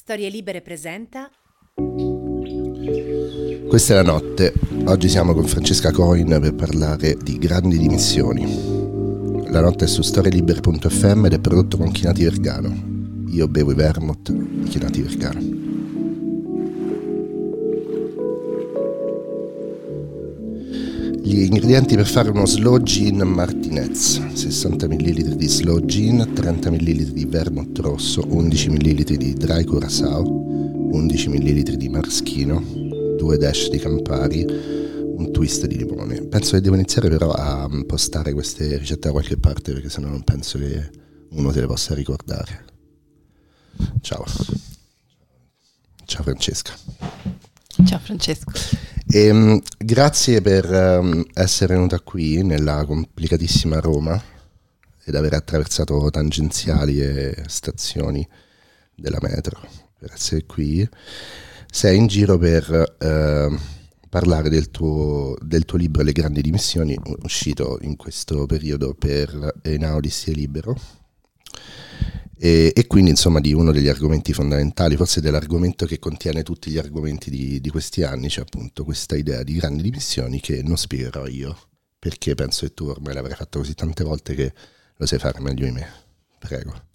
Storie Libere presenta. Questa è la notte. Oggi siamo con Francesca Coin per parlare di grandi dimissioni. La notte è su storielibere.fm ed è prodotto con Chinati Vergano. Io bevo i vermouth di Chinati Vergano. Gli ingredienti per fare uno slow gin martinez. 60 ml di slow gin 30 ml di vermouth rosso 11 ml di dry curacao 11 ml di maraschino 2 dash di campari un twist di limone. Penso che devo iniziare però a postare queste ricette da qualche parte perché sennò non penso che uno se le possa ricordare. Ciao. Ciao Francesca ciao Francesco e, ehm, grazie per um, essere venuta qui nella complicatissima Roma ed aver attraversato tangenziali e stazioni della metro per essere qui. Sei in giro per uh, parlare del tuo, del tuo, libro Le grandi dimissioni, uscito in questo periodo per Einaudis e Libero e, e, quindi insomma di uno degli argomenti fondamentali, forse dell'argomento che contiene tutti gli argomenti di, di questi anni, c'è appunto questa idea di grandi dimissioni che non spiegherò io, perché penso che tu ormai l'avrai fatto così tante volte che lo sai fare meglio di me. Prego.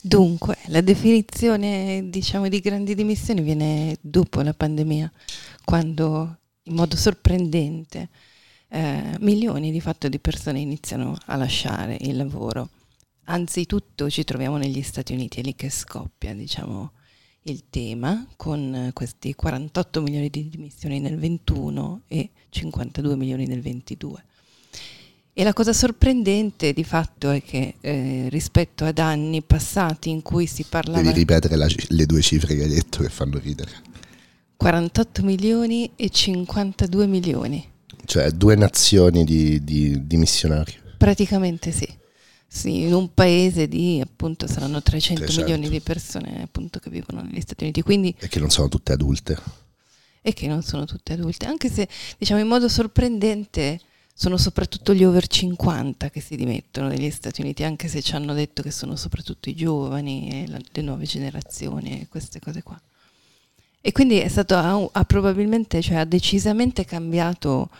Dunque, la definizione diciamo di grandi dimissioni viene dopo la pandemia, quando in modo sorprendente eh, milioni di fatto di persone iniziano a lasciare il lavoro Anzitutto ci troviamo negli Stati Uniti, è lì che scoppia diciamo, il tema, con questi 48 milioni di dimissioni nel 21 e 52 milioni nel 22. E la cosa sorprendente di fatto è che eh, rispetto ad anni passati in cui si parlava... Devi ripetere la, le due cifre che hai detto che fanno ridere. 48 milioni e 52 milioni. Cioè due nazioni di, di, di missionari. Praticamente sì. Sì, in un paese di appunto saranno 300, 300, milioni di persone appunto che vivono negli Stati Uniti. Quindi, e che non sono tutte adulte. E che non sono tutte adulte, anche se diciamo in modo sorprendente sono soprattutto gli over 50 che si dimettono negli Stati Uniti, anche se ci hanno detto che sono soprattutto i giovani e la, le nuove generazioni e queste cose qua. E quindi è stato, ha, ha, probabilmente, cioè ha decisamente cambiato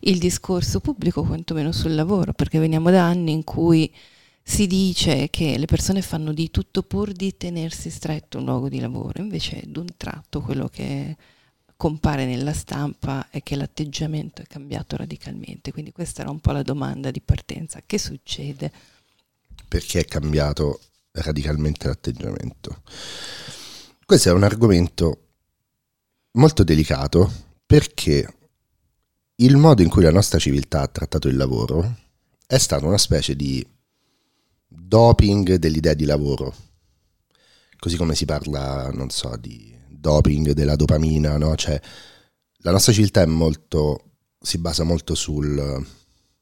il discorso pubblico, quantomeno sul lavoro, perché veniamo da anni in cui si dice che le persone fanno di tutto pur di tenersi stretto un luogo di lavoro, invece d'un tratto quello che compare nella stampa è che l'atteggiamento è cambiato radicalmente, quindi questa era un po' la domanda di partenza. Che succede? Perché è cambiato radicalmente l'atteggiamento? Questo è un argomento molto delicato perché il modo in cui la nostra civiltà ha trattato il lavoro è stato una specie di doping dell'idea di lavoro. Così come si parla, non so, di doping della dopamina, no? Cioè, la nostra civiltà è molto, si basa molto sul,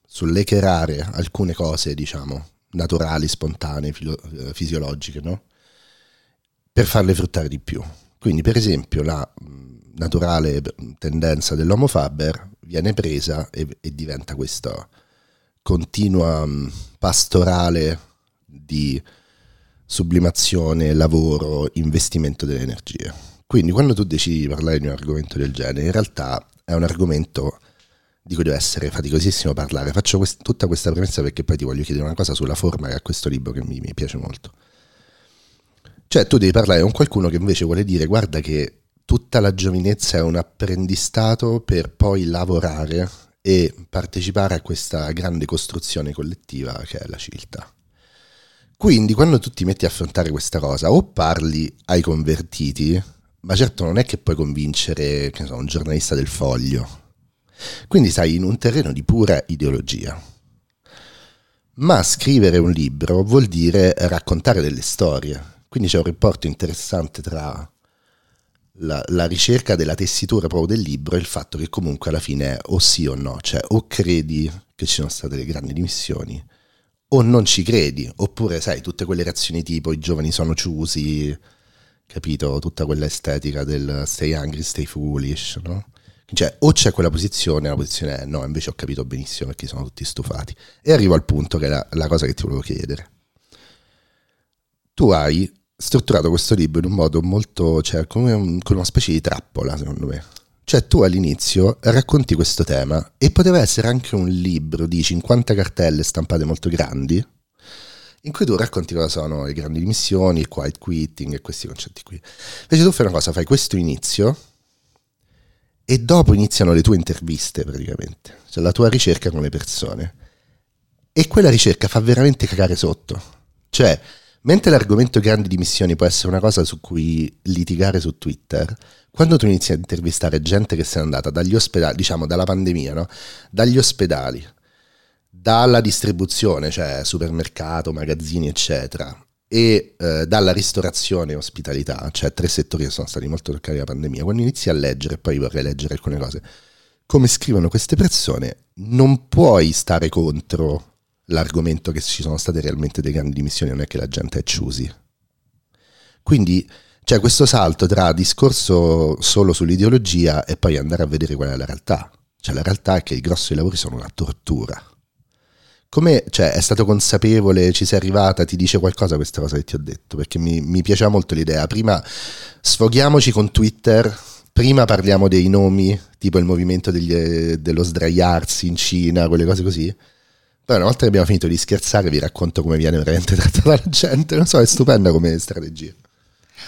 sull'echerare alcune cose, diciamo, naturali, spontanee, filo, eh, fisiologiche, no? Per farle fruttare di più. Quindi, per esempio, la naturale tendenza dell'homo faber viene presa e, e diventa questa continua pastorale di sublimazione, lavoro, investimento delle energie. Quindi quando tu decidi di parlare di un argomento del genere, in realtà è un argomento di cui deve essere faticosissimo parlare. Faccio quest- tutta questa premessa perché poi ti voglio chiedere una cosa sulla forma che ha questo libro che mi, mi piace molto. Cioè tu devi parlare con qualcuno che invece vuole dire guarda che tutta la giovinezza è un apprendistato per poi lavorare e partecipare a questa grande costruzione collettiva che è la civiltà. Quindi quando tu ti metti a affrontare questa cosa, o parli ai convertiti, ma certo non è che puoi convincere so, un giornalista del foglio. Quindi stai in un terreno di pura ideologia. Ma scrivere un libro vuol dire raccontare delle storie. Quindi c'è un rapporto interessante tra la, la, ricerca della tessitura proprio del libro e il fatto che comunque alla fine o sì o no, cioè o credi che ci siano state le grandi dimissioni o non ci credi, oppure sai, tutte quelle reazioni tipo i giovani sono chiusi, capito? Tutta quella estetica del stay angry, stay foolish, no? Cioè, o c'è quella posizione, la posizione è no, invece ho capito benissimo perché sono tutti stufati. E arrivo al punto che è la, la cosa che ti volevo chiedere. Tu hai strutturato questo libro in un modo molto, cioè come un, con una specie di trappola, secondo me. Cioè tu all'inizio racconti questo tema e poteva essere anche un libro di 50 cartelle stampate molto grandi, in cui tu racconti cosa sono le grandi dimissioni, il quiet quitting e questi concetti qui. Invece tu fai una cosa, fai questo inizio e dopo iniziano le tue interviste praticamente, cioè la tua ricerca con le persone. E quella ricerca fa veramente cagare sotto. Cioè, mentre l'argomento grandi dimissioni può essere una cosa su cui litigare su Twitter, quando tu inizi a intervistare gente che se n'è andata dagli ospedali, diciamo dalla pandemia, no? dagli ospedali, dalla distribuzione, cioè supermercato, magazzini, eccetera, e eh, dalla ristorazione e ospitalità, cioè tre settori che sono stati molto toccati dalla pandemia, quando inizi a leggere, poi vorrei leggere alcune cose, come scrivono queste persone, non puoi stare contro l'argomento che ci sono state realmente delle grandi dimissioni, non è che la gente è choosy. Quindi c'è questo salto tra discorso solo sull'ideologia e poi andare a vedere qual è la realtà. Cioè la realtà è che i grossi lavori sono una tortura. Come cioè, è stato consapevole, ci sei arrivata, ti dice qualcosa questa cosa che ti ho detto? Perché mi, mi piaceva molto l'idea. Prima sfoghiamoci con Twitter, prima parliamo dei nomi, tipo il movimento degli, dello sdraiarsi in Cina, quelle cose così. Poi una volta che abbiamo finito di scherzare vi racconto come viene veramente trattata la gente. Non so, è stupenda come strategia.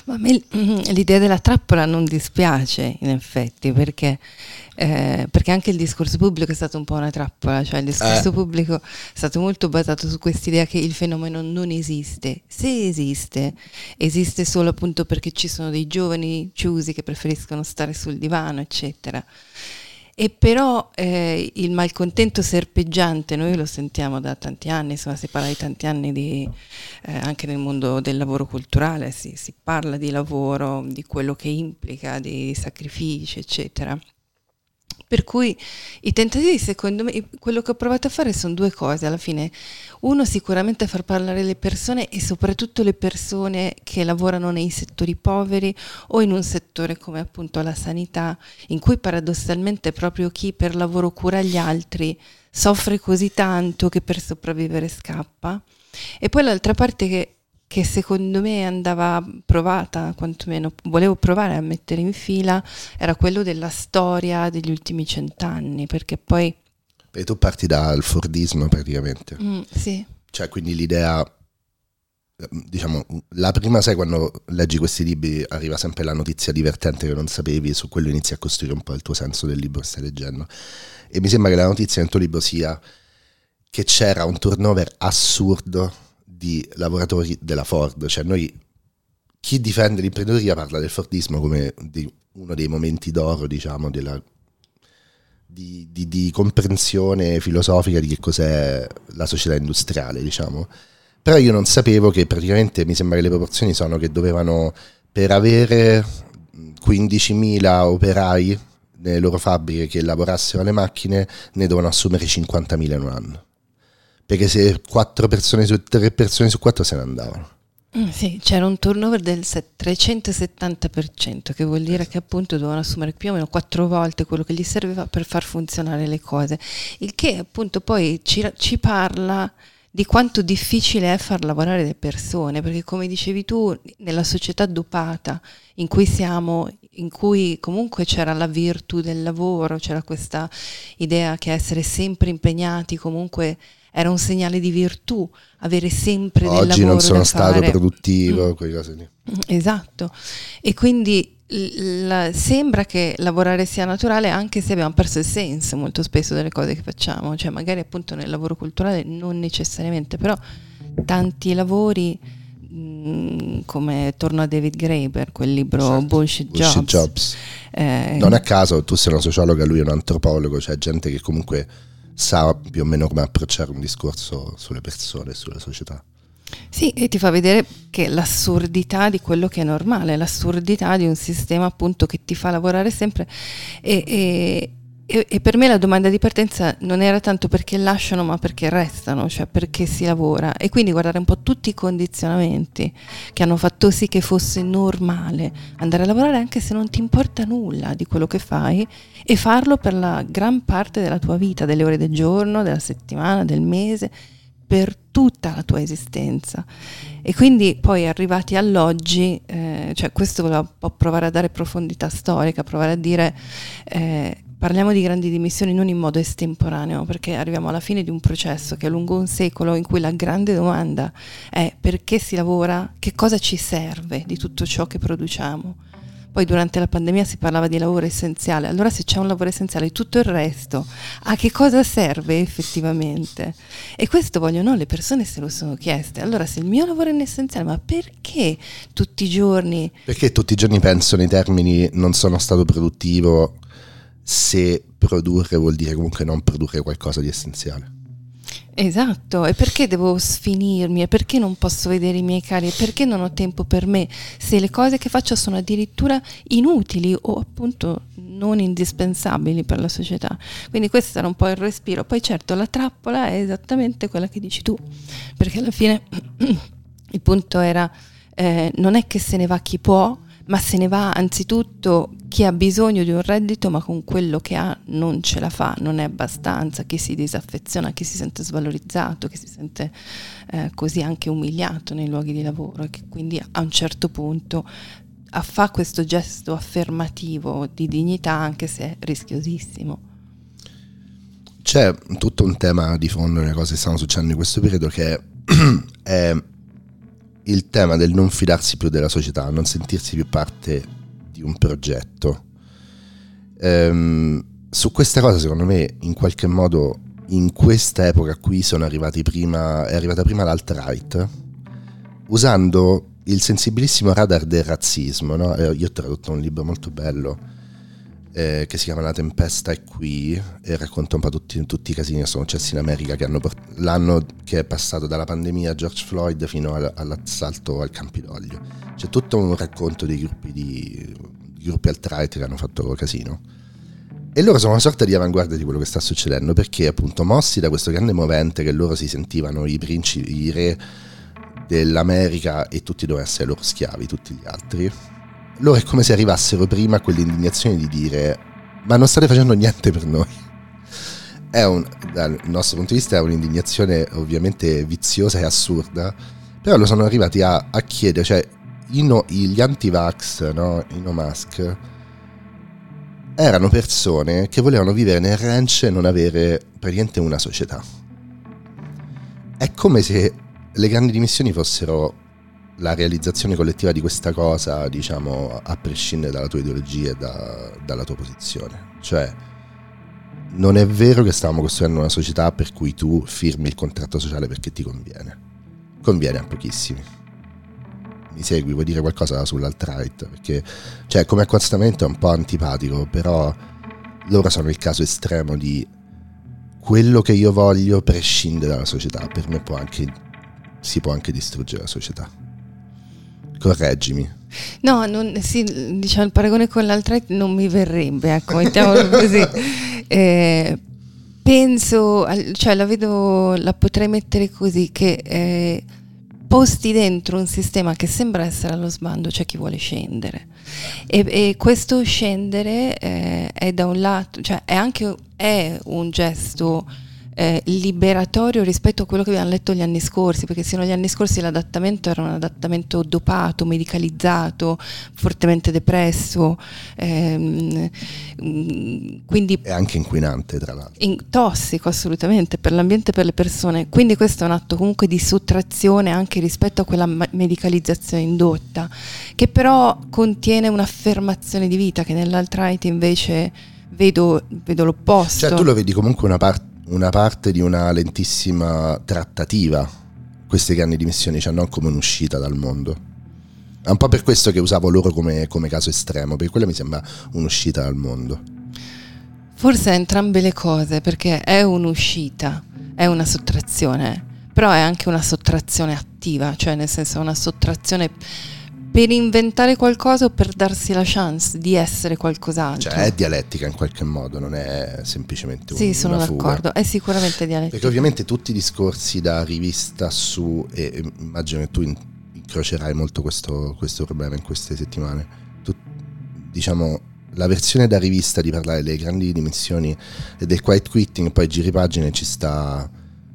Ma a me mm, l'idea della trappola non dispiace, in effetti, perché, eh, perché anche il discorso pubblico è stato un po' una trappola, cioè il discorso eh. pubblico è stato molto basato su quest'idea che il fenomeno non esiste. Se esiste, esiste solo appunto perché ci sono dei giovani chiusi che preferiscono stare sul divano, eccetera. E però eh, il malcontento serpeggiante, noi lo sentiamo da tanti anni, insomma si parla di tanti anni di, eh, anche nel mondo del lavoro culturale, si, si parla di lavoro, di quello che implica, di sacrifici, eccetera. Per cui i tentativi, secondo me, quello che ho provato a fare sono due cose alla fine. Uno, sicuramente far parlare le persone e soprattutto le persone che lavorano nei settori poveri o in un settore come appunto la sanità, in cui paradossalmente proprio chi per lavoro cura gli altri soffre così tanto che per sopravvivere scappa. E poi l'altra parte che che secondo me andava provata, quantomeno volevo provare a mettere in fila, era quello della storia degli ultimi cent'anni, perché poi... E tu parti dal Fordismo praticamente. Mm, sì. Cioè, quindi l'idea, diciamo, la prima, sai, quando leggi questi libri arriva sempre la notizia divertente che non sapevi, su quello inizi a costruire un po' il tuo senso del libro che stai leggendo. E mi sembra che la notizia nel tuo libro sia che c'era un turnover assurdo di lavoratori della Ford. Cioè noi, chi difende l'imprenditoria parla del Fordismo come di uno dei momenti d'oro, diciamo, della, di, di, di, comprensione filosofica di che cos'è la società industriale, diciamo. Però io non sapevo che praticamente mi sembra che le proporzioni sono che dovevano, per avere 15.000 operai nelle loro fabbriche che lavorassero alle macchine, ne dovevano assumere 50.000 in un anno perché se 4 persone su 3 persone su 4 se ne andavano. Mm, sì, c'era un turnover del 370%, che vuol dire che appunto dovevano assumere più o meno 4 volte quello che gli serviva per far funzionare le cose. Il che appunto poi ci, ci parla di quanto difficile è far lavorare le persone, perché come dicevi tu, nella società dopata in cui siamo, in cui comunque c'era la virtù del lavoro, c'era questa idea che essere sempre impegnati comunque era un segnale di virtù avere sempre Oggi del lavoro Oggi non sono stato fare. produttivo, mm. quelle cose lì. Esatto. E quindi l- sembra che lavorare sia naturale anche se abbiamo perso il senso molto spesso delle cose che facciamo, cioè magari appunto nel lavoro culturale non necessariamente, però tanti lavori mh, come torno a David Graeber, quel libro certo. Bullshit, Bullshit Jobs. Jobs. Eh, non a caso tu sei una sociologa, lui è un antropologo, cioè gente che comunque sa più o meno come approcciare un discorso sulle persone sulla società. Sì, e ti fa vedere che l'assurdità di quello che è normale, l'assurdità di un sistema appunto che ti fa lavorare sempre e, e, e, e, per me la domanda di partenza non era tanto perché lasciano, ma perché restano, cioè perché si lavora. E quindi guardare un po' tutti i condizionamenti che hanno fatto sì che fosse normale andare a lavorare anche se non ti importa nulla di quello che fai e farlo per la gran parte della tua vita, delle ore del giorno, della settimana, del mese, per tutta la tua esistenza. E quindi poi arrivati all'oggi, eh, cioè questo può provare a dare profondità storica, provare a dire eh, parliamo di grandi dimissioni non in modo estemporaneo, perché arriviamo alla fine di un processo che è lungo un secolo in cui la grande domanda è perché si lavora, che cosa ci serve di tutto ciò che produciamo. Poi durante la pandemia si parlava di lavoro essenziale, allora se c'è un lavoro essenziale tutto il resto, a che cosa serve effettivamente? E questo voglio no, le persone se lo sono chieste. Allora se il mio lavoro è essenziale, ma perché tutti i giorni? Perché tutti i giorni penso nei termini non sono stato produttivo se produrre vuol dire comunque non produrre qualcosa di essenziale. Esatto, e perché devo sfinirmi? E perché non posso vedere i miei cari? E perché non ho tempo per me? Se le cose che faccio sono addirittura inutili o appunto non indispensabili per la società. Quindi questo era un po' il respiro. Poi certo la trappola è esattamente quella che dici tu, perché alla fine il punto era eh, non è che se ne va chi può, ma se ne va anzitutto chi ha bisogno di un reddito ma con quello che ha non ce la fa, non è abbastanza, chi si disaffeziona, chi si sente svalorizzato, chi si sente eh, così anche umiliato nei luoghi di lavoro e che quindi a un certo punto fa questo gesto affermativo di dignità anche se è rischiosissimo. C'è tutto un tema di fondo nelle cose che stanno succedendo in questo periodo che è il tema del non fidarsi più della società, non sentirsi più parte di un progetto. Ehm, su questa cosa, secondo me, in qualche modo, in questa epoca qui sono arrivati prima, è arrivata prima l'alt-right, usando il sensibilissimo radar del razzismo. No? Eh, io ho tradotto un libro molto bello eh, che si chiama La tempesta è qui e racconta un po' tutti, tutti i casini che sono successi in America che hanno, l'anno che è passato dalla pandemia George Floyd fino all'assalto al Campidoglio. C'è tutto un racconto dei gruppi, di, gruppi alt-right che hanno fatto casino. E loro sono una sorta di avanguardia di quello che sta succedendo perché appunto mossi da questo grande movente che loro si sentivano i principi, i re dell'America e tutti dovevano essere loro schiavi, tutti gli altri loro è come se arrivassero prima a quell'indignazione di dire ma non state facendo niente per noi. È un, dal nostro punto di vista è un'indignazione ovviamente viziosa e assurda, però lo sono arrivati a, a chiedere, cioè no, gli anti-vax, no, i no mask, erano persone che volevano vivere nel ranch e non avere praticamente una società. È come se le grandi dimissioni fossero la realizzazione collettiva di questa cosa, diciamo, a prescindere dalla tua ideologia e da, dalla tua posizione. Cioè, non è vero che stavamo costruendo una società per cui tu firmi il contratto sociale perché ti conviene. Conviene a pochissimi. Mi segui? Vuoi dire qualcosa sull'alt-right? Perché, cioè, come accostamento è un po' antipatico, però loro sono il caso estremo di quello che io voglio prescinde dalla società. Per me può anche, si può anche distruggere la società. Correggimi. No, non, sì, diciamo, il paragone con l'altra non mi verrebbe, ecco, mettiamolo così. Eh, penso, cioè la vedo, la potrei mettere così, che eh, posti dentro un sistema che sembra essere allo sbando, c'è chi vuole scendere. E, e questo scendere eh, è da un lato, cioè è anche è un gesto eh, liberatorio rispetto a quello che abbiamo letto gli anni scorsi, perché sino agli anni scorsi l'adattamento era un adattamento dopato, medicalizzato, fortemente depresso, ehm, quindi... E anche inquinante, tra l'altro. In, tossico, assolutamente, per l'ambiente e per le persone. Quindi questo è un atto comunque di sottrazione anche rispetto a quella medicalizzazione indotta, che però contiene un'affermazione di vita che nell'alt-right invece vedo, vedo l'opposto. Cioè tu lo vedi comunque una parte una parte di una lentissima trattativa queste grandi dimissioni, cioè non come un'uscita dal mondo. È un po' per questo che usavo loro come, come caso estremo, perché quella mi sembra un'uscita dal mondo. Forse entrambe le cose, perché è un'uscita, è una sottrazione, però è anche una sottrazione attiva, cioè nel senso una sottrazione per inventare qualcosa o per darsi la chance di essere qualcos'altro. Cioè è dialettica in qualche modo, non è semplicemente un, sì, sono d'accordo, è sicuramente dialettica. Perché ovviamente tutti i discorsi da rivista su, e immagino che tu incrocerai molto questo, questo problema in queste settimane, tu, diciamo la versione da rivista di parlare delle grandi dimensioni e del quiet quitting, poi giri pagine ci sta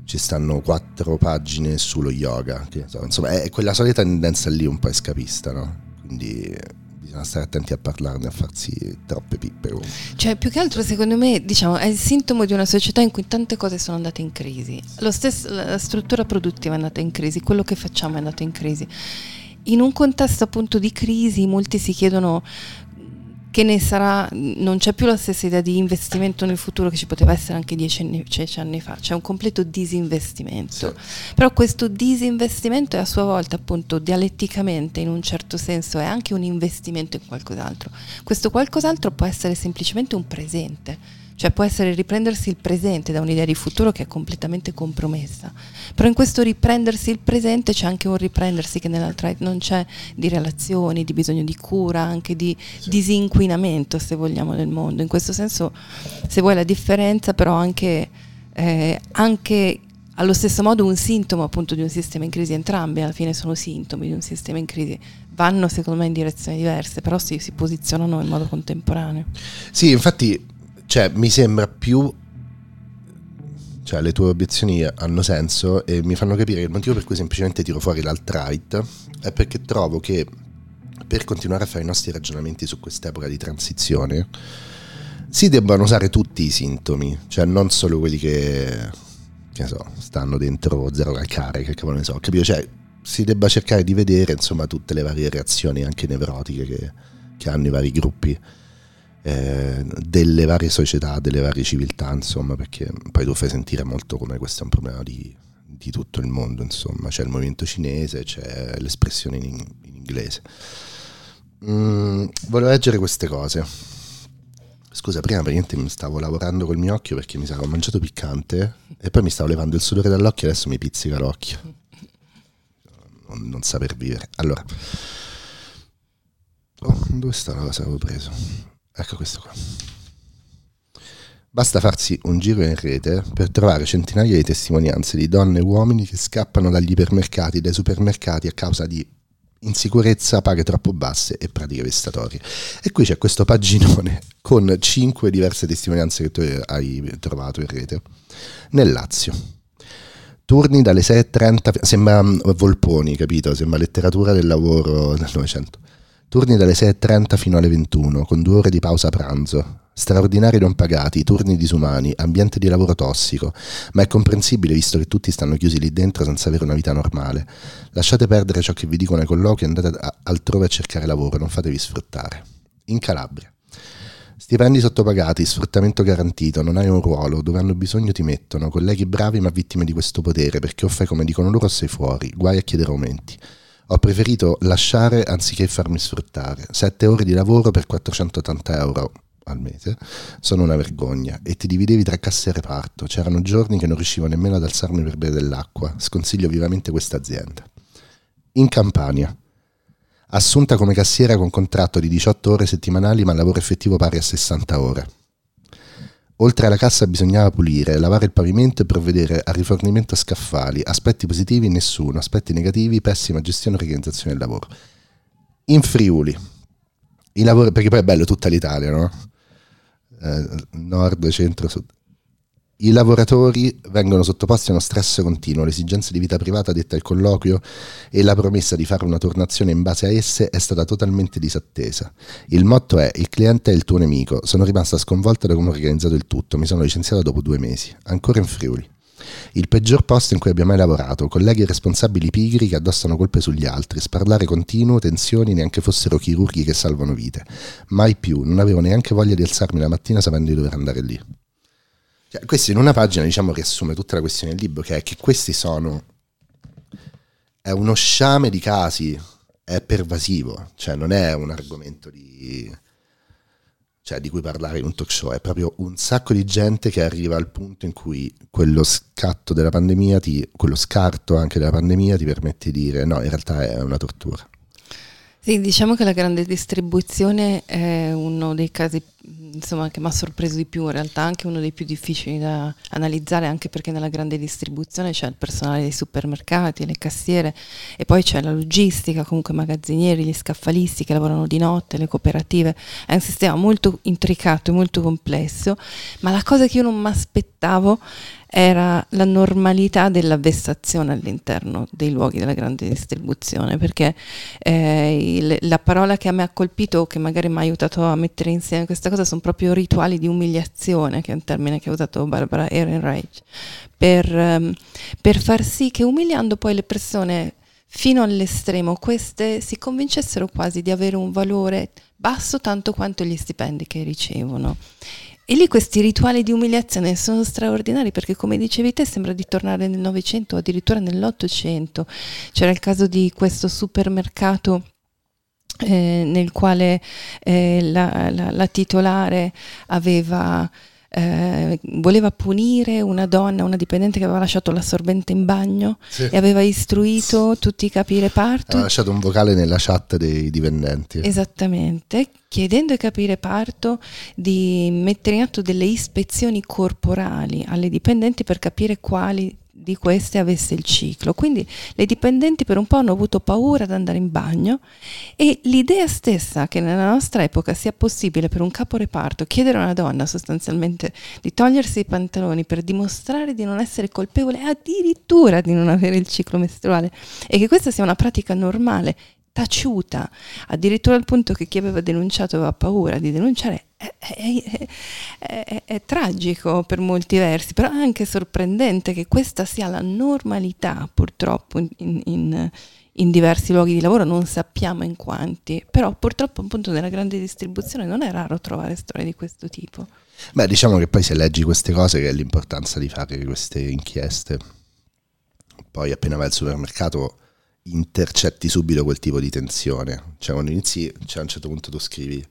ci stanno quattro pagine sullo yoga. Che, insomma, è quella solita tendenza lì un po' escapista, no? Quindi bisogna stare attenti a parlarne, a farsi troppe pippe. Cioè, più che altro, secondo me, diciamo, è il sintomo di una società in cui tante cose sono andate in crisi. Stesso, la struttura produttiva è andata in crisi, quello che facciamo è andato in crisi. In un contesto appunto di crisi, molti si chiedono che ne sarà, non c'è più la stessa idea di investimento nel futuro che ci poteva essere anche dieci anni, dieci anni fa, c'è un completo disinvestimento. Sì. Però questo disinvestimento è a sua volta appunto dialetticamente in un certo senso è anche un investimento in qualcos'altro. Questo qualcos'altro può essere semplicemente un presente cioè può essere riprendersi il presente da un'idea di futuro che è completamente compromessa. Però in questo riprendersi il presente c'è anche un riprendersi che nell'altra non c'è di relazioni, di bisogno di cura, anche di sì. disinquinamento, se vogliamo, del mondo. In questo senso, se vuoi la differenza, però anche, eh, anche allo stesso modo un sintomo appunto di un sistema in crisi, entrambi alla fine sono sintomi di un sistema in crisi, vanno secondo me in direzioni diverse, però si, si posizionano in modo contemporaneo. Sì, infatti cioè, mi sembra più cioè le tue obiezioni hanno senso e mi fanno capire che il motivo per cui semplicemente tiro fuori l'alt-right è perché trovo che per continuare a fare i nostri ragionamenti su quest'epoca di transizione si debbano usare tutti i sintomi, cioè non solo quelli che, che so, stanno dentro zero calcare, che cavolo ne so, capito? Cioè si debba cercare di vedere insomma tutte le varie reazioni anche nevrotiche che, che hanno i vari gruppi eh, delle varie società, delle varie civiltà, insomma, perché poi tu fai sentire molto come questo è un problema di, di tutto il mondo, insomma, c'è il movimento cinese, c'è l'espressione in, in inglese. Mm, volevo leggere queste cose. Scusa, prima praticamente mi stavo lavorando col mio occhio perché mi sa che ho mangiato piccante e poi mi stavo levando il sudore dall'occhio e adesso mi pizzica l'occhio. Non, non saper vivere. Allora, oh, dove sta la cosa che avevo preso? Ecco questo qua. Basta farsi un giro in rete per trovare centinaia di testimonianze di donne e uomini che scappano dagli ipermercati, dai supermercati a causa di insicurezza, paghe troppo basse e pratiche vestatorie. E qui c'è questo paginone con cinque diverse testimonianze che tu hai trovato in rete. Nel Lazio. Turni dalle 6.30, sembra mm, Volponi, capito? Sembra letteratura del lavoro del Novecento. Turni dalle 6.30 fino alle 21, con due ore di pausa pranzo. Straordinari non pagati, turni disumani, ambiente di lavoro tossico, ma è comprensibile visto che tutti stanno chiusi lì dentro senza avere una vita normale. Lasciate perdere ciò che vi dicono ai colloqui e andate altrove a cercare lavoro, non fatevi sfruttare. In Calabria. Stipendi sottopagati, sfruttamento garantito, non hai un ruolo, dove hanno bisogno ti mettono, colleghi bravi ma vittime di questo potere, perché o fai come dicono loro o sei fuori, guai a chiedere aumenti. Ho preferito lasciare anziché farmi sfruttare. Sette ore di lavoro per 480 euro al mese sono una vergogna e ti dividevi tra cassa e reparto. C'erano giorni che non riuscivo nemmeno ad alzarmi per bere dell'acqua. Sconsiglio vivamente questa azienda. In Campania. Assunta come cassiera con contratto di 18 ore settimanali ma lavoro effettivo pari a 60 ore. Oltre alla cassa bisognava pulire, lavare il pavimento e provvedere al rifornimento a scaffali. Aspetti positivi nessuno, aspetti negativi pessima gestione e organizzazione del lavoro. In Friuli, i lavori, perché poi è bello tutta l'Italia, no? Eh, nord, centro, sud. I lavoratori vengono sottoposti a uno stress continuo, l'esigenza di vita privata detta il colloquio e la promessa di fare una tornazione in base a esse è stata totalmente disattesa. Il motto è il cliente è il tuo nemico. Sono rimasta sconvolta da come ho organizzato il tutto, mi sono licenziata dopo due mesi, ancora in Friuli. Il peggior posto in cui abbia mai lavorato, colleghi e responsabili pigri che addossano colpe sugli altri, sparlare continuo, tensioni, neanche fossero chirurghi che salvano vite. Mai più, non avevo neanche voglia di alzarmi la mattina sapendo di dover andare lì. Cioè, questo in una pagina diciamo riassume tutta la questione del libro, che è che questi sono... è uno sciame di casi, è pervasivo, cioè non è un argomento di, cioè, di cui parlare in un talk show, è proprio un sacco di gente che arriva al punto in cui quello scatto della pandemia, ti, quello scarto anche della pandemia ti permette di dire no, in realtà è una tortura. Sì, diciamo che la grande distribuzione è uno dei casi insomma, che mi ha sorpreso di più, in realtà anche uno dei più difficili da analizzare, anche perché nella grande distribuzione c'è il personale dei supermercati, le cassiere e poi c'è la logistica, comunque i magazzinieri, gli scaffalisti che lavorano di notte, le cooperative. È un sistema molto intricato e molto complesso, ma la cosa che io non mi aspettavo era la normalità della vessazione all'interno dei luoghi della grande distribuzione, perché eh, il, la parola che a me ha colpito, che magari mi ha aiutato a mettere insieme questa cosa, sono proprio rituali di umiliazione, che è un termine che ha usato Barbara Ehrenreich, per, um, per far sì che umiliando poi le persone fino all'estremo, queste si convincessero quasi di avere un valore basso tanto quanto gli stipendi che ricevono. E lì questi rituali di umiliazione sono straordinari perché, come dicevi te, sembra di tornare nel Novecento addirittura nell'Ottocento. C'era il caso di questo supermercato eh, nel quale eh, la, la, la, titolare aveva eh, voleva punire una donna, una dipendente che aveva lasciato l'assorbente in bagno sì. e aveva istruito tutti i capi reparto. Aveva lasciato un vocale nella chat dei dipendenti. Esattamente, chiedendo ai capi reparto di mettere in atto delle ispezioni corporali alle dipendenti per capire quali di queste avesse il ciclo. Quindi le dipendenti per un po' hanno avuto paura ad andare in bagno e l'idea stessa che nella nostra epoca sia possibile per un caporeparto chiedere a una donna sostanzialmente di togliersi i pantaloni per dimostrare di non essere colpevole addirittura di non avere il ciclo mestruale e che questa sia una pratica normale taciuta, addirittura al punto che chi aveva denunciato aveva paura di denunciare, è, è, è, è, tragico per molti versi, però è anche sorprendente che questa sia la normalità purtroppo in, in, in diversi luoghi di lavoro, non sappiamo in quanti, però purtroppo appunto nella grande distribuzione non è raro trovare storie di questo tipo. Beh, diciamo che poi se leggi queste cose che è l'importanza di fare queste inchieste. Poi appena vai al supermercato intercetti subito quel tipo di tensione. Cioè quando inizi, cioè a un certo punto tu scrivi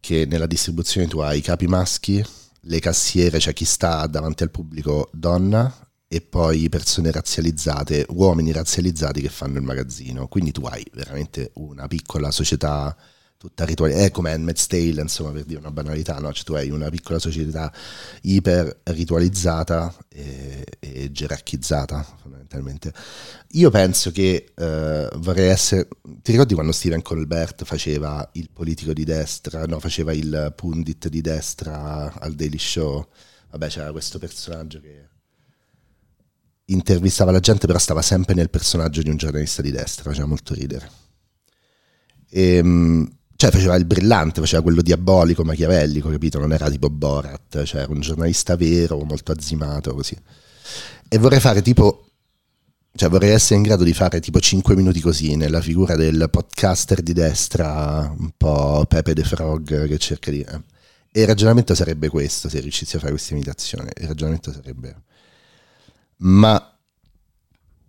che nella distribuzione tu hai i capi maschi, le cassiere, cioè chi sta davanti al pubblico donna e poi persone razzializzate, uomini razzializzati che fanno il magazzino. Quindi tu hai veramente una piccola società tutta rituale, è come Handmaid's Tale, insomma, per dire una banalità, no? Cioè tu hai una piccola società iper ritualizzata e, e gerarchizzata, fondamentalmente. Io penso che eh, vorrei essere... Ti ricordi quando Steven Colbert faceva il politico di destra, no, faceva il pundit di destra al Daily Show? Vabbè, c'era questo personaggio che intervistava la gente, però stava sempre nel personaggio di un giornalista di destra, faceva molto ridere. E, ehm, cioè faceva il brillante, faceva quello diabolico, machiavellico, capito? Non era tipo Borat, cioè era un giornalista vero, molto azzimato, così. E vorrei fare tipo, cioè vorrei essere in grado di fare tipo 5 minuti così, nella figura del podcaster di destra, un po' Pepe the Frog che cerca di... Eh. E il ragionamento sarebbe questo, se riuscissi a fare questa imitazione, il ragionamento sarebbe... Ma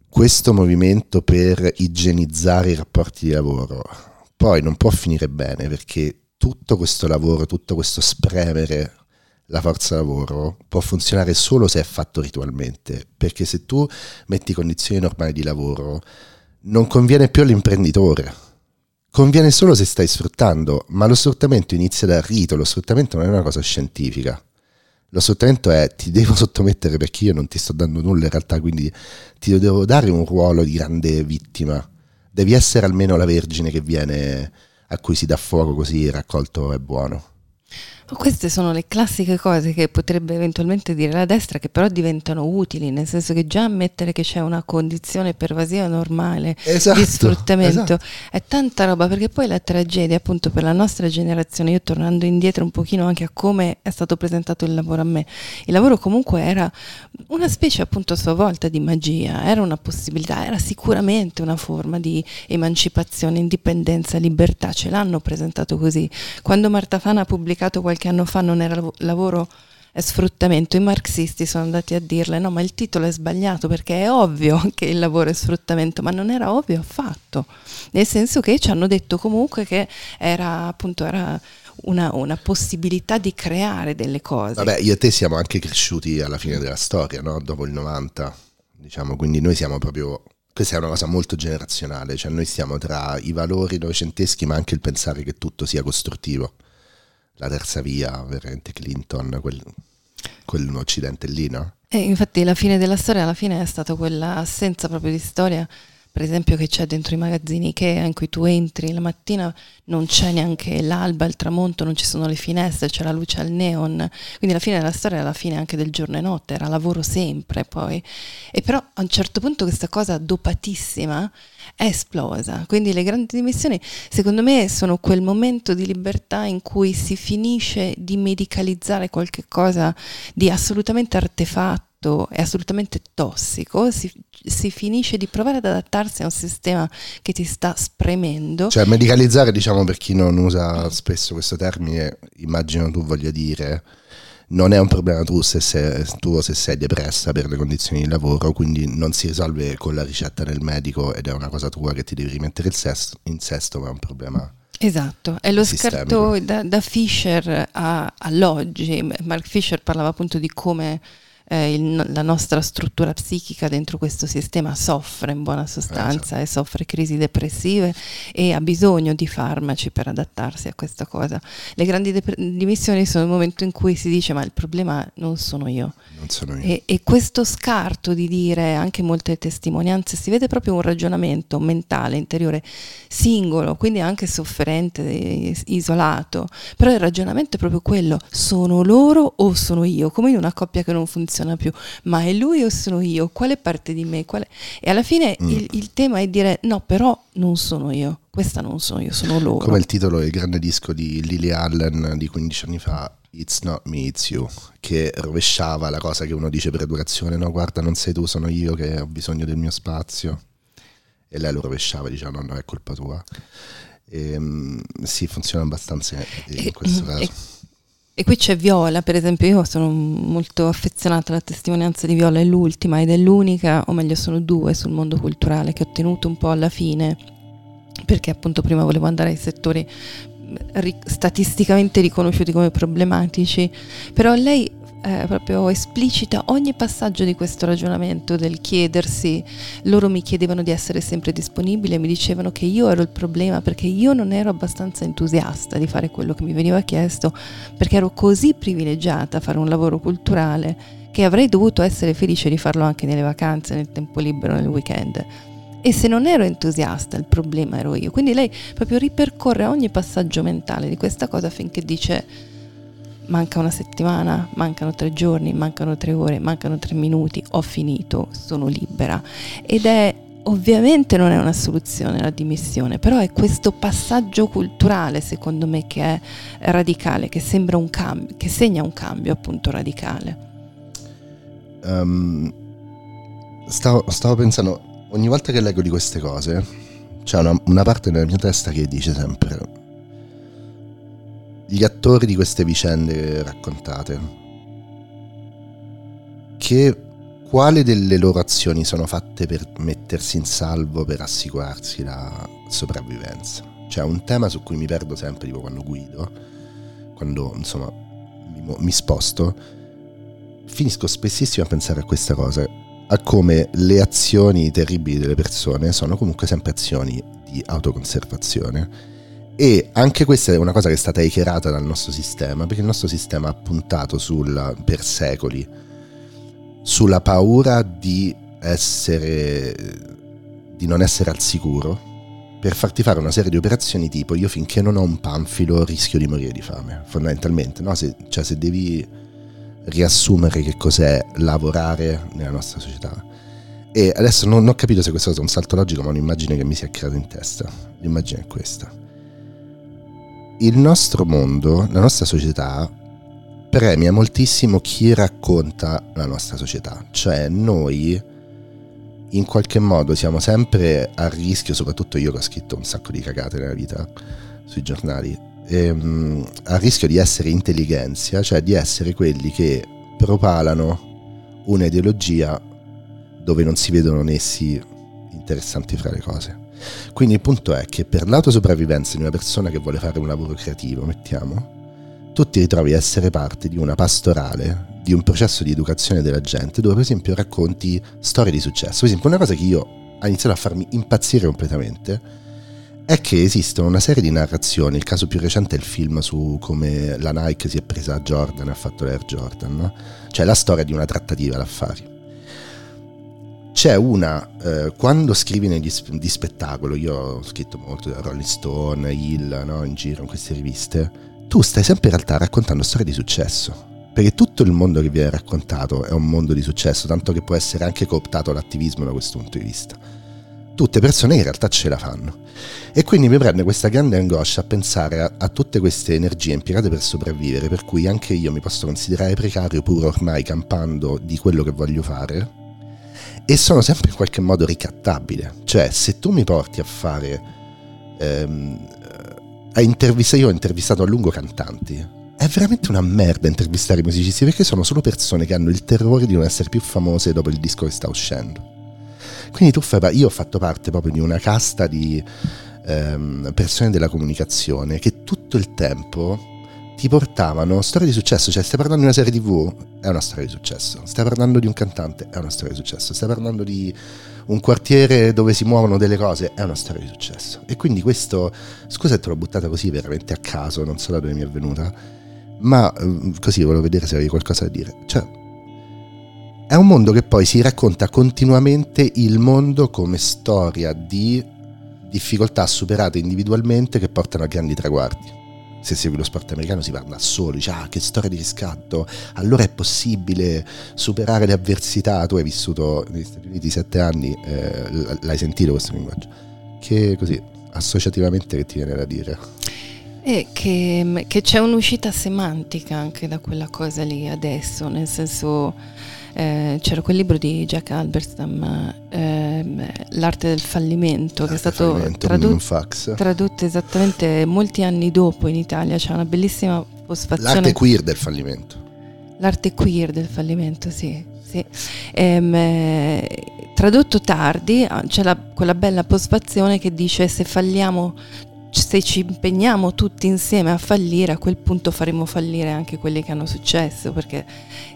questo movimento per igienizzare i rapporti di lavoro poi non può finire bene perché tutto questo lavoro, tutto questo spremere la forza lavoro può funzionare solo se è fatto ritualmente, perché se tu metti condizioni normali di lavoro non conviene più all'imprenditore, conviene solo se stai sfruttando, ma lo sfruttamento inizia dal rito, lo sfruttamento non è una cosa scientifica. Lo sfruttamento è ti devo sottomettere perché io non ti sto dando nulla in realtà, quindi ti devo dare un ruolo di grande vittima devi essere almeno la vergine che viene a cui si dà fuoco così raccolto è buono. Queste sono le classiche cose che potrebbe eventualmente dire la destra, che però diventano utili, nel senso che già ammettere che c'è una condizione pervasiva normale esatto, di sfruttamento esatto. è tanta roba, perché poi la tragedia appunto per la nostra generazione, io tornando indietro un pochino anche a come è stato presentato il lavoro a me, il lavoro comunque era una specie appunto a sua volta di magia, era una possibilità, era sicuramente una forma di emancipazione, indipendenza, libertà, ce l'hanno presentato così. Quando Marta Fana ha pubblicato qualche qualche anno fa non era lavoro è sfruttamento. I marxisti sono andati a dirle no, ma il titolo è sbagliato perché è ovvio che il lavoro è sfruttamento, ma non era ovvio affatto, nel senso che ci hanno detto comunque che era appunto era una, una possibilità di creare delle cose. Vabbè, io e te siamo anche cresciuti alla fine della storia, no? dopo il 90, diciamo, quindi noi siamo proprio questa è una cosa molto generazionale, cioè noi stiamo tra i valori novecenteschi ma anche il pensare che tutto sia costruttivo la terza via, veramente Clinton, quel, quell'Occidente lì, no? E infatti la fine della storia alla fine è stata quella assenza proprio di storia per esempio che c'è dentro i magazzini Ikea in cui tu entri la mattina non c'è neanche l'alba, il tramonto, non ci sono le finestre, c'è la luce al neon, quindi alla fine della storia è la fine anche del giorno e notte, era lavoro sempre poi. E però a un certo punto questa cosa dopatissima è esplosa, quindi le grandi dimissioni secondo me sono quel momento di libertà in cui si finisce di medicalizzare qualche cosa di assolutamente artefatto è assolutamente tossico, si, si, finisce di provare ad adattarsi a un sistema che ti sta spremendo. Cioè, medicalizzare, diciamo, per chi non usa spesso questo termine, immagino tu voglia dire non è un problema tu se, sei, tu se sei depressa per le condizioni di lavoro, quindi non si risolve con la ricetta del medico ed è una cosa tua che ti devi rimettere sesto, in sesto, ma è un problema. Esatto, è lo scarto da, da Fisher a, all'oggi. Mark Fisher parlava appunto di come eh, il, la nostra struttura psichica dentro questo sistema soffre in buona sostanza esatto. e soffre crisi depressive e ha bisogno di farmaci per adattarsi a questa cosa. Le grandi dep- dimissioni sono il momento in cui si dice ma il problema non sono io. Non sono io. E, e questo scarto di dire anche molte testimonianze, si vede proprio un ragionamento mentale, interiore, singolo, quindi anche sofferente, isolato, però il ragionamento è proprio quello, sono loro o sono io, come in una coppia che non funziona funziona più, ma è lui o sono io? Quale parte di me? Quale... E alla fine mm. il, il, tema è dire no, però non sono io, questa non sono io, sono loro. Come il titolo del grande disco di Lily Allen di 15 anni fa, It's not me, it's you, che rovesciava la cosa che uno dice per educazione, no guarda non sei tu, sono io che ho bisogno del mio spazio. E lei lo rovesciava, diceva no, no, è colpa tua. E, um, sì, funziona abbastanza in questo caso. E, e qui c'è Viola, per esempio, io sono molto affezionata alla testimonianza di Viola, è l'ultima ed è l'unica, o meglio sono due sul mondo culturale che ho tenuto un po' alla fine, perché appunto prima volevo andare ai settori statisticamente riconosciuti come problematici, però lei eh, proprio esplicita ogni passaggio di questo ragionamento del chiedersi, loro mi chiedevano di essere sempre disponibile, mi dicevano che io ero il problema perché io non ero abbastanza entusiasta di fare quello che mi veniva chiesto, perché ero così privilegiata a fare un lavoro culturale che avrei dovuto essere felice di farlo anche nelle vacanze, nel tempo libero, nel weekend. E se non ero entusiasta, il problema ero io. Quindi lei proprio ripercorre ogni passaggio mentale di questa cosa finché dice manca una settimana, mancano tre giorni, mancano tre ore, mancano tre minuti, ho finito, sono libera. Ed è ovviamente non è una soluzione la dimissione, però è questo passaggio culturale secondo me che è radicale, che sembra un cambio, che segna un cambio appunto radicale. Um, stavo, stavo, pensando, ogni volta che leggo di queste cose, c'è una, una parte nella mia testa che dice sempre gli attori di queste vicende raccontate. Che quale delle loro azioni sono fatte per mettersi in salvo, per assicurarsi la sopravvivenza? Cioè un tema su cui mi perdo sempre, tipo quando guido, quando insomma mi, mi sposto, finisco spessissimo a pensare a questa cosa, a come le azioni terribili delle persone sono comunque sempre azioni di autoconservazione e anche questa è una cosa che è stata dichiarata dal nostro sistema, perché il nostro sistema ha puntato sul, per secoli sulla paura di essere di non essere al sicuro per farti fare una serie di operazioni tipo io finché non ho un panfilo rischio di morire di fame, fondamentalmente, no? se, cioè se devi riassumere che cos'è lavorare nella nostra società. E adesso non, non ho capito se questo è un salto logico, ma un'immagine che mi si è creata in testa. L'immagine è questa il nostro mondo, la nostra società, premia moltissimo chi racconta la nostra società. Cioè noi in qualche modo siamo sempre a rischio, soprattutto io che ho scritto un sacco di cagate nella vita sui giornali, ehm, a rischio di essere intelligenza, cioè di essere quelli che propalano un'ideologia dove non si vedono nessi interessanti fra le cose. Quindi il punto è che per l'autosopravvivenza di una persona che vuole fare un lavoro creativo, mettiamo, tu ti ritrovi a essere parte di una pastorale, di un processo di educazione della gente, dove per esempio racconti storie di successo. Per esempio, una cosa che io ha iniziato a farmi impazzire completamente è che esistono una serie di narrazioni, il caso più recente è il film su come la Nike si è presa a Jordan e ha fatto l'Air Jordan, no? cioè la storia di una trattativa d'affari c'è una, eh, quando scrivi negli di spettacolo, io ho scritto molto da Rolling Stone, Hill, no, in giro in queste riviste, tu stai sempre in realtà raccontando storie di successo. Perché tutto il mondo che viene raccontato è un mondo di successo, tanto che può essere anche cooptato l'attivismo da questo punto di vista. Tutte persone che in realtà ce la fanno. E quindi mi prende questa grande angoscia a pensare a, a tutte queste energie impiegate per sopravvivere, per cui anche io mi posso considerare precario pur ormai campando di quello che voglio fare, e sono sempre in qualche modo ricattabile. Cioè, se tu mi porti a fare. Ehm, a intervistare, io ho intervistato a lungo cantanti. È veramente una merda intervistare i musicisti perché sono solo persone che hanno il terrore di non essere più famose dopo il disco che sta uscendo. Quindi tu fai. Io ho fatto parte proprio di una casta di ehm, persone della comunicazione che tutto il tempo ti portavano storie di successo, cioè stai parlando di una serie tv, è una storia di successo, stai parlando di un cantante, è una storia di successo, stai parlando di un quartiere dove si muovono delle cose, è una storia di successo. E quindi questo, scusa se te l'ho buttata così veramente a caso, non so da dove mi è venuta, ma ehm, così volevo vedere se avevi qualcosa da dire. Cioè, è un mondo che poi si racconta continuamente il mondo come storia di difficoltà superate individualmente che portano a grandi traguardi se segui lo sport americano si parla solo, dice ah che storia di riscatto, allora è possibile superare le avversità, tu hai vissuto negli Stati Uniti sette anni, eh, l'hai sentito questo linguaggio, che così associativamente che ti viene da dire? E che, che c'è un'uscita semantica anche da quella cosa lì adesso, nel senso eh, c'era quel libro di Jack Alberstam, eh, L'arte del fallimento, che è stato tradu- tradotto esattamente molti anni dopo in Italia, c'è una bellissima postfazione. L'arte queer del fallimento. L'arte queer del fallimento, sì. sì. Ehm, eh, tradotto tardi c'è la, quella bella postfazione che dice se falliamo se ci impegniamo tutti insieme a fallire, a quel punto faremo fallire anche quelli che hanno successo, perché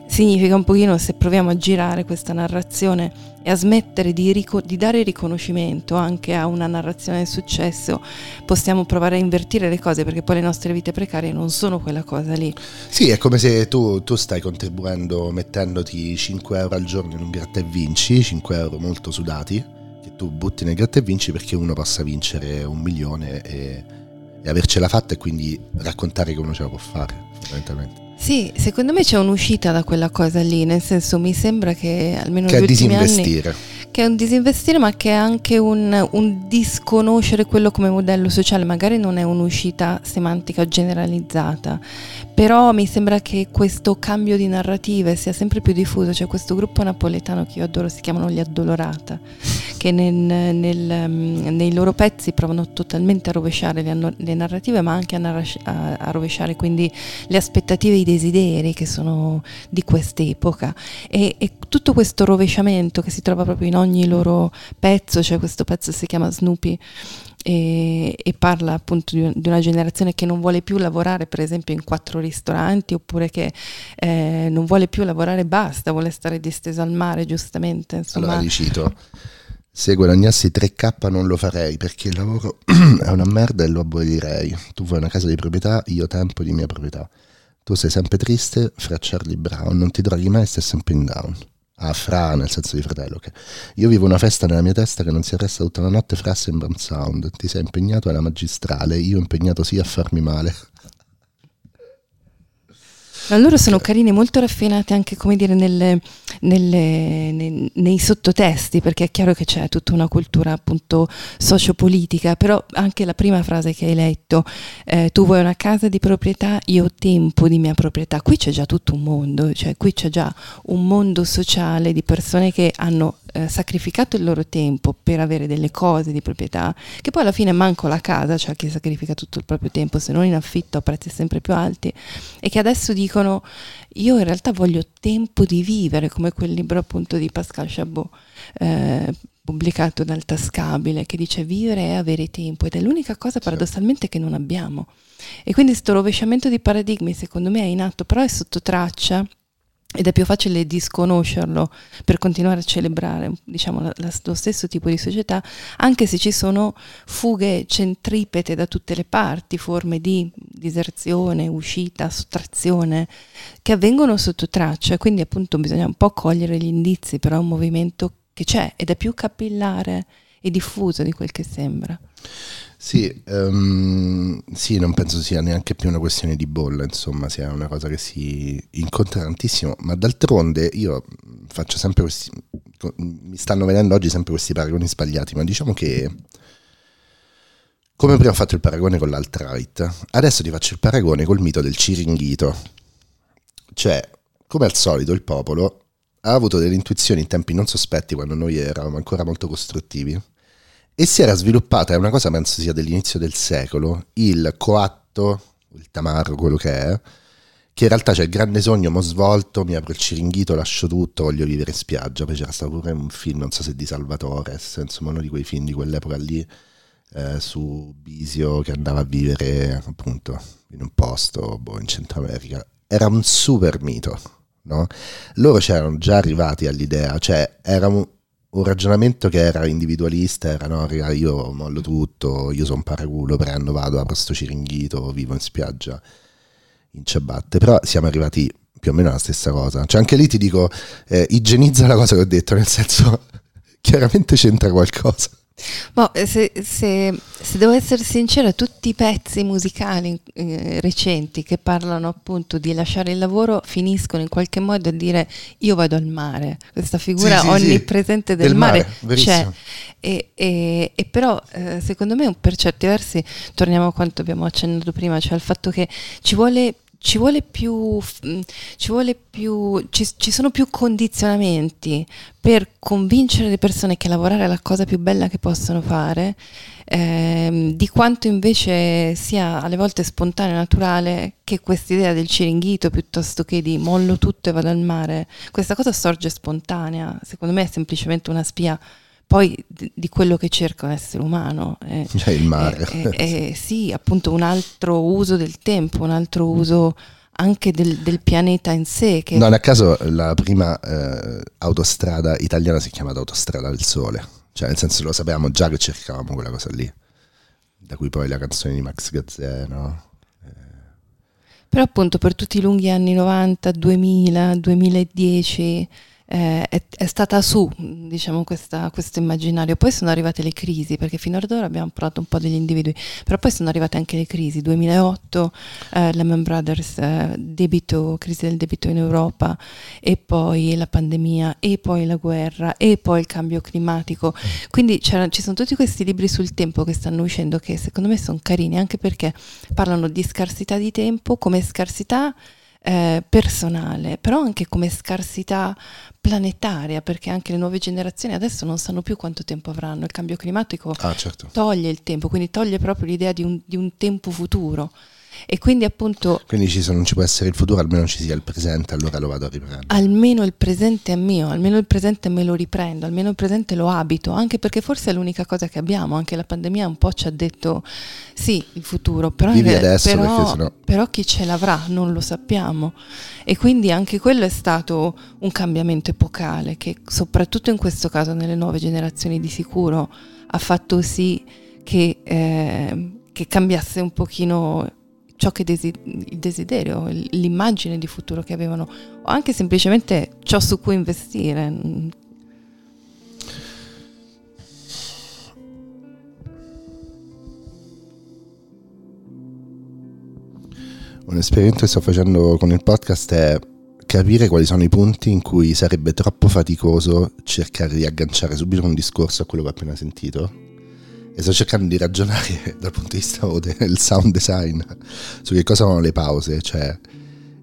significa un pochino se proviamo a girare questa narrazione e a smettere di, rico- di dare riconoscimento anche a una narrazione del successo, possiamo provare a invertire le cose, perché poi le nostre vite precarie non sono quella cosa lì. Sì, è come se tu, tu stai contribuendo mettendoti 5 euro al giorno in un gratta e vinci, 5 euro molto sudati tu butti nel gratta e vinci perché uno possa vincere un milione e, e avercela fatta e quindi raccontare che uno ce la può fare, fondamentalmente. Sì, secondo me c'è un'uscita da quella cosa lì, nel senso mi sembra che almeno che negli ultimi disinvestire. anni che è un disinvestire ma che è anche un, un, disconoscere quello come modello sociale, magari non è un'uscita semantica generalizzata, però mi sembra che questo cambio di narrative sia sempre più diffuso, c'è questo gruppo napoletano che io adoro, si chiamano gli Addolorata, che nel, nel, mm, nei loro pezzi provano totalmente a rovesciare le, le narrative ma anche a, a, a rovesciare quindi le aspettative e i desideri che sono di quest'epoca. E, e tutto questo rovesciamento che si trova proprio in ogni loro pezzo, cioè questo pezzo si chiama Snoopy e, e parla appunto di, di, una generazione che non vuole più lavorare per esempio in quattro ristoranti oppure che eh, non vuole più lavorare basta, vuole stare disteso al mare giustamente. Insomma. Allora li cito. Se guadagnassi 3k non lo farei perché il lavoro è una merda e lo abolirei. Tu vuoi una casa di proprietà, io tempo di mia proprietà. Tu sei sempre triste, fra Charlie Brown, non ti droghi mai, stai sempre in down. Ah, Fra, nel senso di fratello. Okay. Io vivo una festa nella mia testa che non si arresta tutta la notte. Fra sembra un sound. Ti sei impegnato alla magistrale, io impegnato sì a farmi male. Ma loro sono carini, molto raffinati anche come dire nelle, nelle, nei, nei, sottotesti, perché è chiaro che c'è tutta una cultura appunto sociopolitica, però anche la prima frase che hai letto, eh, tu vuoi una casa di proprietà, io ho tempo di mia proprietà, qui c'è già tutto un mondo, cioè qui c'è già un mondo sociale di persone che hanno eh, sacrificato il loro tempo per avere delle cose di proprietà, che poi alla fine manco la casa, cioè chi sacrifica tutto il proprio tempo, se non in affitto a prezzi sempre più alti, e che adesso dicono io in realtà voglio tempo di vivere, come quel libro appunto di Pascal Chabot. Eh, pubblicato dal Tascabile che dice vivere è avere tempo ed è l'unica cosa paradossalmente che non abbiamo e quindi questo rovesciamento di paradigmi secondo me è in atto però è sotto traccia ed è più facile disconoscerlo per continuare a celebrare diciamo, la, la, lo stesso tipo di società, anche se ci sono fughe centripete da tutte le parti, forme di diserzione, uscita, sottrazione, che avvengono sotto traccia, quindi appunto bisogna un po' cogliere gli indizi, però è un movimento che c'è ed è più capillare e diffuso di quel che sembra. Sì, um, sì, non penso sia neanche più una questione di bolla, insomma, sia una cosa che si incontra tantissimo, ma d'altronde io faccio sempre questi, mi stanno venendo oggi sempre questi paragoni sbagliati, ma diciamo che come prima ho fatto il paragone con l'alt-right, adesso ti faccio il paragone col mito del ciringhito, cioè, come al solito, il popolo ha avuto delle intuizioni in tempi non sospetti quando noi eravamo ancora molto costruttivi e si era sviluppata, è una cosa penso sia dell'inizio del secolo, il coatto, il tamarro, quello che è, che in realtà c'è il grande sogno, mo svolto, mi apro il ciringhito, lascio tutto, voglio vivere in spiaggia, poi c'era stato pure un film, non so se di Salvatore, insomma uno di quei film di quell'epoca lì, eh, su Bisio che andava a vivere appunto in un posto boh, in Centro America. Era un super mito, no? Loro c'erano già arrivati all'idea, cioè era un, un ragionamento che era individualista, era no, io mollo tutto, io sono paraculo, prendo, vado, apro sto ciringhito, vivo in spiaggia in ciabatte, però siamo arrivati più o meno alla stessa cosa. Cioè anche lì ti dico, eh, igienizza la cosa che ho detto, nel senso chiaramente c'entra qualcosa. Boh, se, se, se, devo essere sincera, tutti i pezzi musicali eh, recenti che parlano appunto di lasciare il lavoro finiscono in qualche modo a dire io vado al mare, questa figura sì, sì, onnipresente sì. del, del, mare, mare c'è. E, e, e però eh, secondo me per certi versi, torniamo a quanto abbiamo accennato prima, cioè al fatto che ci vuole ci vuole più, mm, ci, vuole più ci, ci, sono più condizionamenti per convincere le persone che lavorare è la cosa più bella che possono fare, ehm, di quanto invece sia alle volte spontaneo e naturale che questa idea del ciringhito piuttosto che di mollo tutto e vado al mare, questa cosa sorge spontanea, secondo me è semplicemente una spia poi di quello che cerca un essere umano. Eh, cioè il mare. Eh, eh, sì, appunto un altro uso del tempo, un altro uso anche del, del pianeta in sé. Non a caso la prima eh, autostrada italiana si è chiamata Autostrada del Sole, cioè nel senso lo sapevamo già che cercavamo quella cosa lì, da cui poi la canzone di Max Gazzè, no? Però appunto per tutti i lunghi anni 90, 2000, 2010 eh, è, è, stata su diciamo, questa, questo immaginario. Poi sono arrivate le crisi, perché fino ad ora abbiamo parlato un po' degli individui, però poi sono arrivate anche le crisi. 2008, eh, Lehman Brothers, eh, debito, crisi del debito in Europa, e poi la pandemia, e poi la guerra, e poi il cambio climatico. Quindi ci sono tutti questi libri sul tempo che stanno uscendo che secondo me sono carini, anche perché parlano di scarsità di tempo come scarsità eh, personale, però anche come scarsità planetaria, perché anche le nuove generazioni adesso non sanno più quanto tempo avranno. Il cambio climatico ah, certo. toglie il tempo, quindi toglie proprio l'idea di un, di un tempo futuro. E quindi appunto... Quindi ci sono, non ci può essere il futuro, almeno ci sia il presente, allora lo vado a riprendere. Almeno il presente è mio, almeno il presente me lo riprendo, almeno il presente lo abito, anche perché forse è l'unica cosa che abbiamo, anche la pandemia un po' ci ha detto sì, il futuro, però, Vivi adesso però, sennò... però chi ce l'avrà non lo sappiamo. E quindi anche quello è stato un cambiamento epocale che soprattutto in questo caso nelle nuove generazioni di sicuro ha fatto sì che, eh, che cambiasse un pochino ciò che desi- il desiderio, l'immagine di futuro che avevano, o anche semplicemente ciò su cui investire. Un esperimento che sto facendo con il podcast è capire quali sono i punti in cui sarebbe troppo faticoso cercare di agganciare subito un discorso a quello che ho appena sentito e sto cercando di ragionare dal punto di vista del sound design su che cosa sono le pause, cioè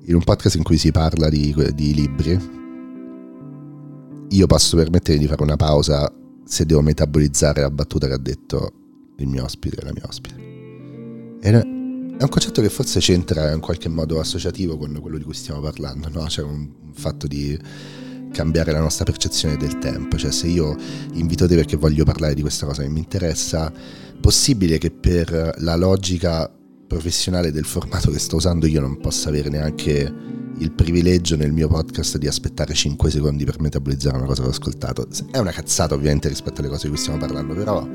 in un podcast in cui si parla di, di libri, io posso permettere di fare una pausa se devo metabolizzare la battuta che ha detto il mio ospite e la mia ospite. È un concetto che forse c'entra in qualche modo associativo con quello di cui stiamo parlando, no? C'è un fatto di cambiare la nostra percezione del tempo, cioè se io invito te perché voglio parlare di questa cosa che mi interessa, possibile che per la logica professionale del formato che sto usando io non possa avere neanche il privilegio nel mio podcast di aspettare 5 secondi per metabolizzare una cosa che ho ascoltato. È una cazzata ovviamente rispetto alle cose di cui stiamo parlando, però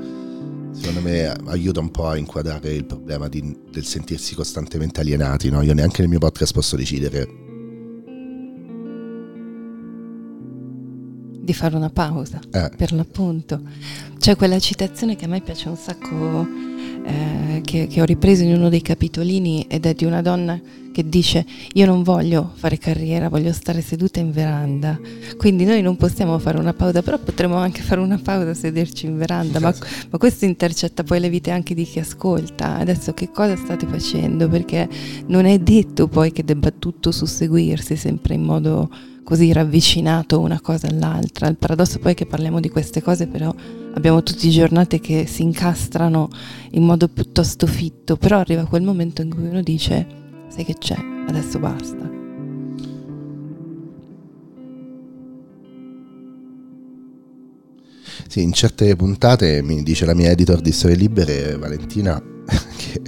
secondo me aiuta un po' a inquadrare il problema di, del sentirsi costantemente alienati. No? Io neanche nel mio podcast posso decidere di fare una pausa, Eh. per l'appunto. C'è quella citazione che a me piace un sacco, eh, che, che ho ripreso in uno dei capitolini ed è di una donna che dice io non voglio fare carriera, voglio stare seduta in veranda. Quindi noi non possiamo fare una pausa, però potremmo anche fare una pausa, sederci in veranda, ma, ma questo intercetta poi le vite anche di chi ascolta. Adesso che cosa state facendo? Perché non è detto poi che debba tutto susseguirsi sempre in modo così ravvicinato una cosa all'altra. Il paradosso poi è che parliamo di queste cose, però abbiamo tutte giornate che si incastrano in modo piuttosto fitto, però arriva quel momento in cui uno dice, sai che c'è, adesso basta. Sì, in certe puntate mi dice la mia editor di Storie Libere, Valentina, che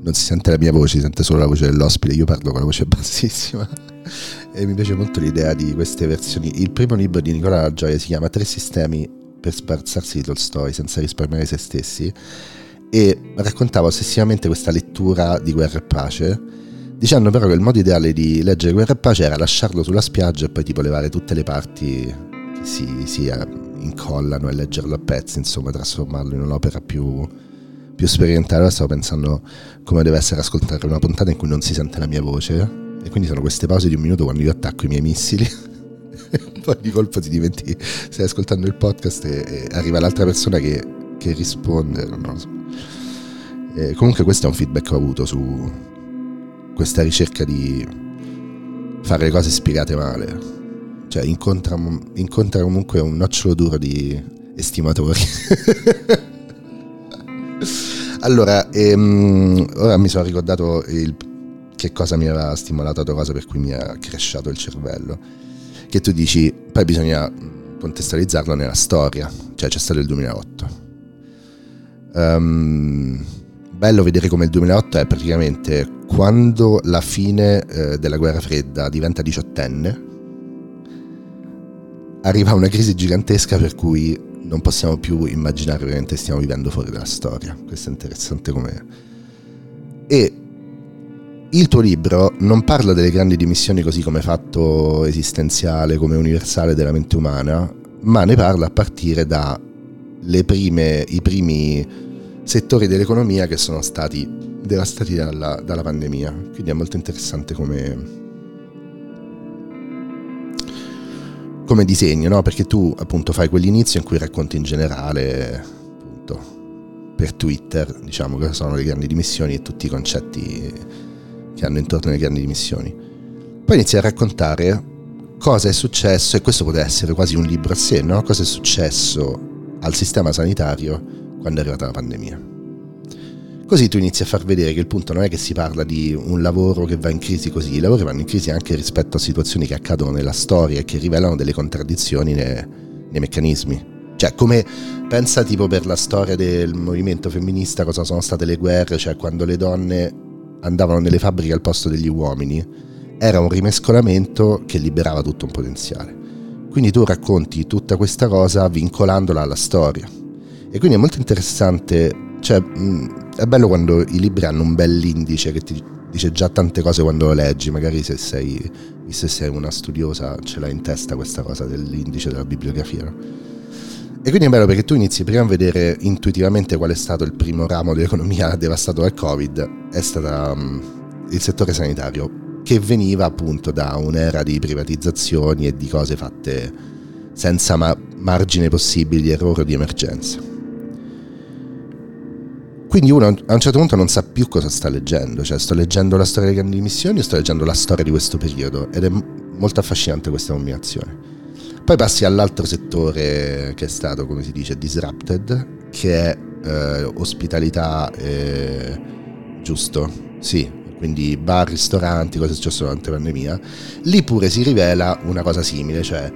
non si sente la mia voce, si sente solo la voce dell'ospite, io parlo con la voce bassissima. E mi piace molto l'idea di queste versioni. Il primo libro di Nicola La Gioia si chiama Tre sistemi per sbarazzarsi di Tolstoi senza risparmiare se stessi e raccontava ossessivamente questa lettura di Guerra e Pace dicendo però che il modo ideale di leggere Guerra e Pace era lasciarlo sulla spiaggia e poi tipo levare tutte le parti che si, si incollano e leggerlo a pezzi, insomma trasformarlo in un'opera più, più sperimentale. Ora stavo pensando come deve essere ascoltare una puntata in cui non si sente la mia voce e quindi sono queste pause di un minuto quando io attacco i miei missili. poi di colpo ti diventi, stai ascoltando il podcast e, e arriva l'altra persona che, che risponde. Non lo so. E comunque questo è un feedback che ho avuto su questa ricerca di fare le cose spiegate male. Cioè incontra, incontra comunque un nocciolo duro di estimatori. allora, ehm, ora mi sono ricordato il, che cosa mi aveva stimolato la cosa per cui mi ha cresciato il cervello. Che tu dici, poi bisogna contestualizzarlo nella storia, cioè c'è stato il 2008. Um, bello vedere come il 2008 è praticamente quando la fine eh, della guerra fredda diventa diciottenne, arriva una crisi gigantesca per cui non possiamo più immaginare veramente stiamo vivendo fuori dalla storia. Questo è interessante come... E il tuo libro non parla delle grandi dimissioni così come fatto esistenziale, come universale della mente umana, ma ne parla a partire da prime, i primi settori dell'economia che sono stati devastati dalla, dalla pandemia. Quindi è molto interessante come, come disegno, no? Perché tu appunto fai quell'inizio in cui racconti in generale, appunto, per Twitter, diciamo, cosa sono le grandi dimissioni e tutti i concetti che hanno intorno alle grandi dimissioni. Poi inizi a raccontare cosa è successo, e questo poteva essere quasi un libro a sé, no? Cosa è successo al sistema sanitario quando è arrivata la pandemia. Così tu inizi a far vedere che il punto non è che si parla di un lavoro che va in crisi così, i lavori vanno in crisi anche rispetto a situazioni che accadono nella storia e che rivelano delle contraddizioni nei, nei meccanismi. Cioè, come pensa tipo per la storia del movimento femminista cosa sono state le guerre, cioè quando le donne andavano nelle fabbriche al posto degli uomini, era un rimescolamento che liberava tutto un potenziale. Quindi tu racconti tutta questa cosa vincolandola alla storia. E quindi è molto interessante, cioè è bello quando i libri hanno un bell'indice che ti dice già tante cose quando lo leggi, magari se sei, se sei una studiosa ce l'hai in testa questa cosa dell'indice della bibliografia. No? E quindi è bello perché tu inizi prima a vedere intuitivamente qual è stato il primo ramo dell'economia devastato dal Covid, è stato um, il settore sanitario, che veniva appunto da un'era di privatizzazioni e di cose fatte senza ma- margine possibile di errore o di emergenza. Quindi uno a un certo punto non sa più cosa sta leggendo, cioè sto leggendo la storia delle grandi missioni o sto leggendo la storia di questo periodo ed è molto affascinante questa combinazione. Poi passi all'altro settore che è stato, come si dice, disrupted, che è eh, ospitalità, eh, giusto? Sì, quindi bar, ristoranti, cosa è successo durante la pandemia. Lì pure si rivela una cosa simile, cioè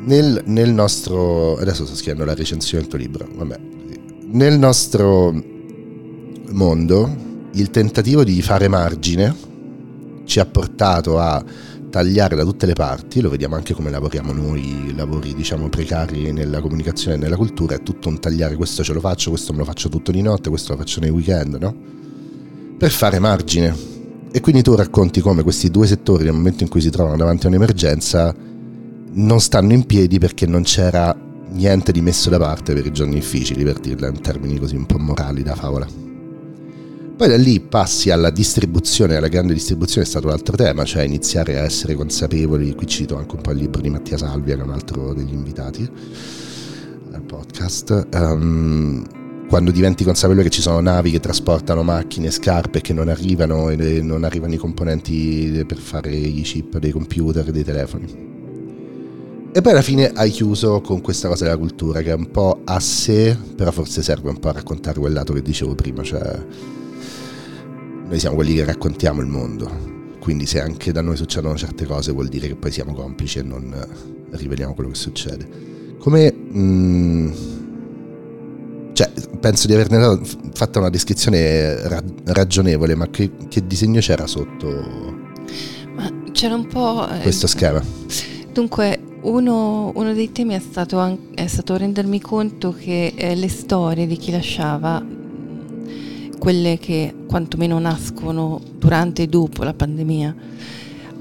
nel, nel nostro... adesso sto scrivendo la recensione del tuo libro, vabbè. Nel nostro mondo il tentativo di fare margine ci ha portato a tagliare da tutte le parti, lo vediamo anche come lavoriamo noi, lavori diciamo precari nella comunicazione e nella cultura, è tutto un tagliare, questo ce lo faccio, questo me lo faccio tutto di notte, questo lo faccio nei weekend, no? Per fare margine. E quindi tu racconti come questi due settori nel momento in cui si trovano davanti a un'emergenza non stanno in piedi perché non c'era niente di messo da parte per i giorni difficili, per dirla in termini così un po' morali da favola. Poi da lì passi alla distribuzione, alla grande distribuzione è stato un altro tema, cioè iniziare a essere consapevoli, qui cito anche un po' il libro di Mattia Salvia che è un altro degli invitati al podcast, um, quando diventi consapevole che ci sono navi che trasportano macchine, scarpe che non arrivano e non arrivano i componenti per fare i chip dei computer, dei telefoni. E poi alla fine hai chiuso con questa cosa della cultura che è un po' a sé, però forse serve un po' a raccontare quel lato che dicevo prima, cioè noi siamo quelli che raccontiamo il mondo. Quindi se anche da noi succedono certe cose vuol dire che poi siamo complici e non riveliamo quello che succede. Come... Mh, mm, cioè, penso di averne fatto una descrizione ra- ragionevole, ma che, che, disegno c'era sotto ma c'era un po'... Eh, questo schema? Dunque, uno, uno, dei temi è stato, è stato rendermi conto che eh, le storie di chi lasciava quelle che quantomeno nascono durante e dopo la pandemia,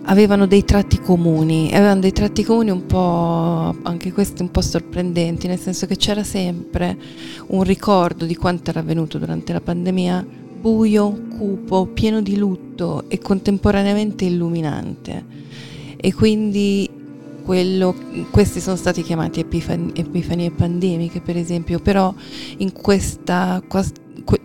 avevano dei tratti comuni, avevano dei tratti comuni un po', anche questi un po' sorprendenti, nel senso che c'era sempre un ricordo di quanto era avvenuto durante la pandemia, buio, cupo, pieno di lutto e contemporaneamente illuminante. E quindi quello, questi sono stati chiamati epifani, epifanie pandemiche, per esempio, però in questa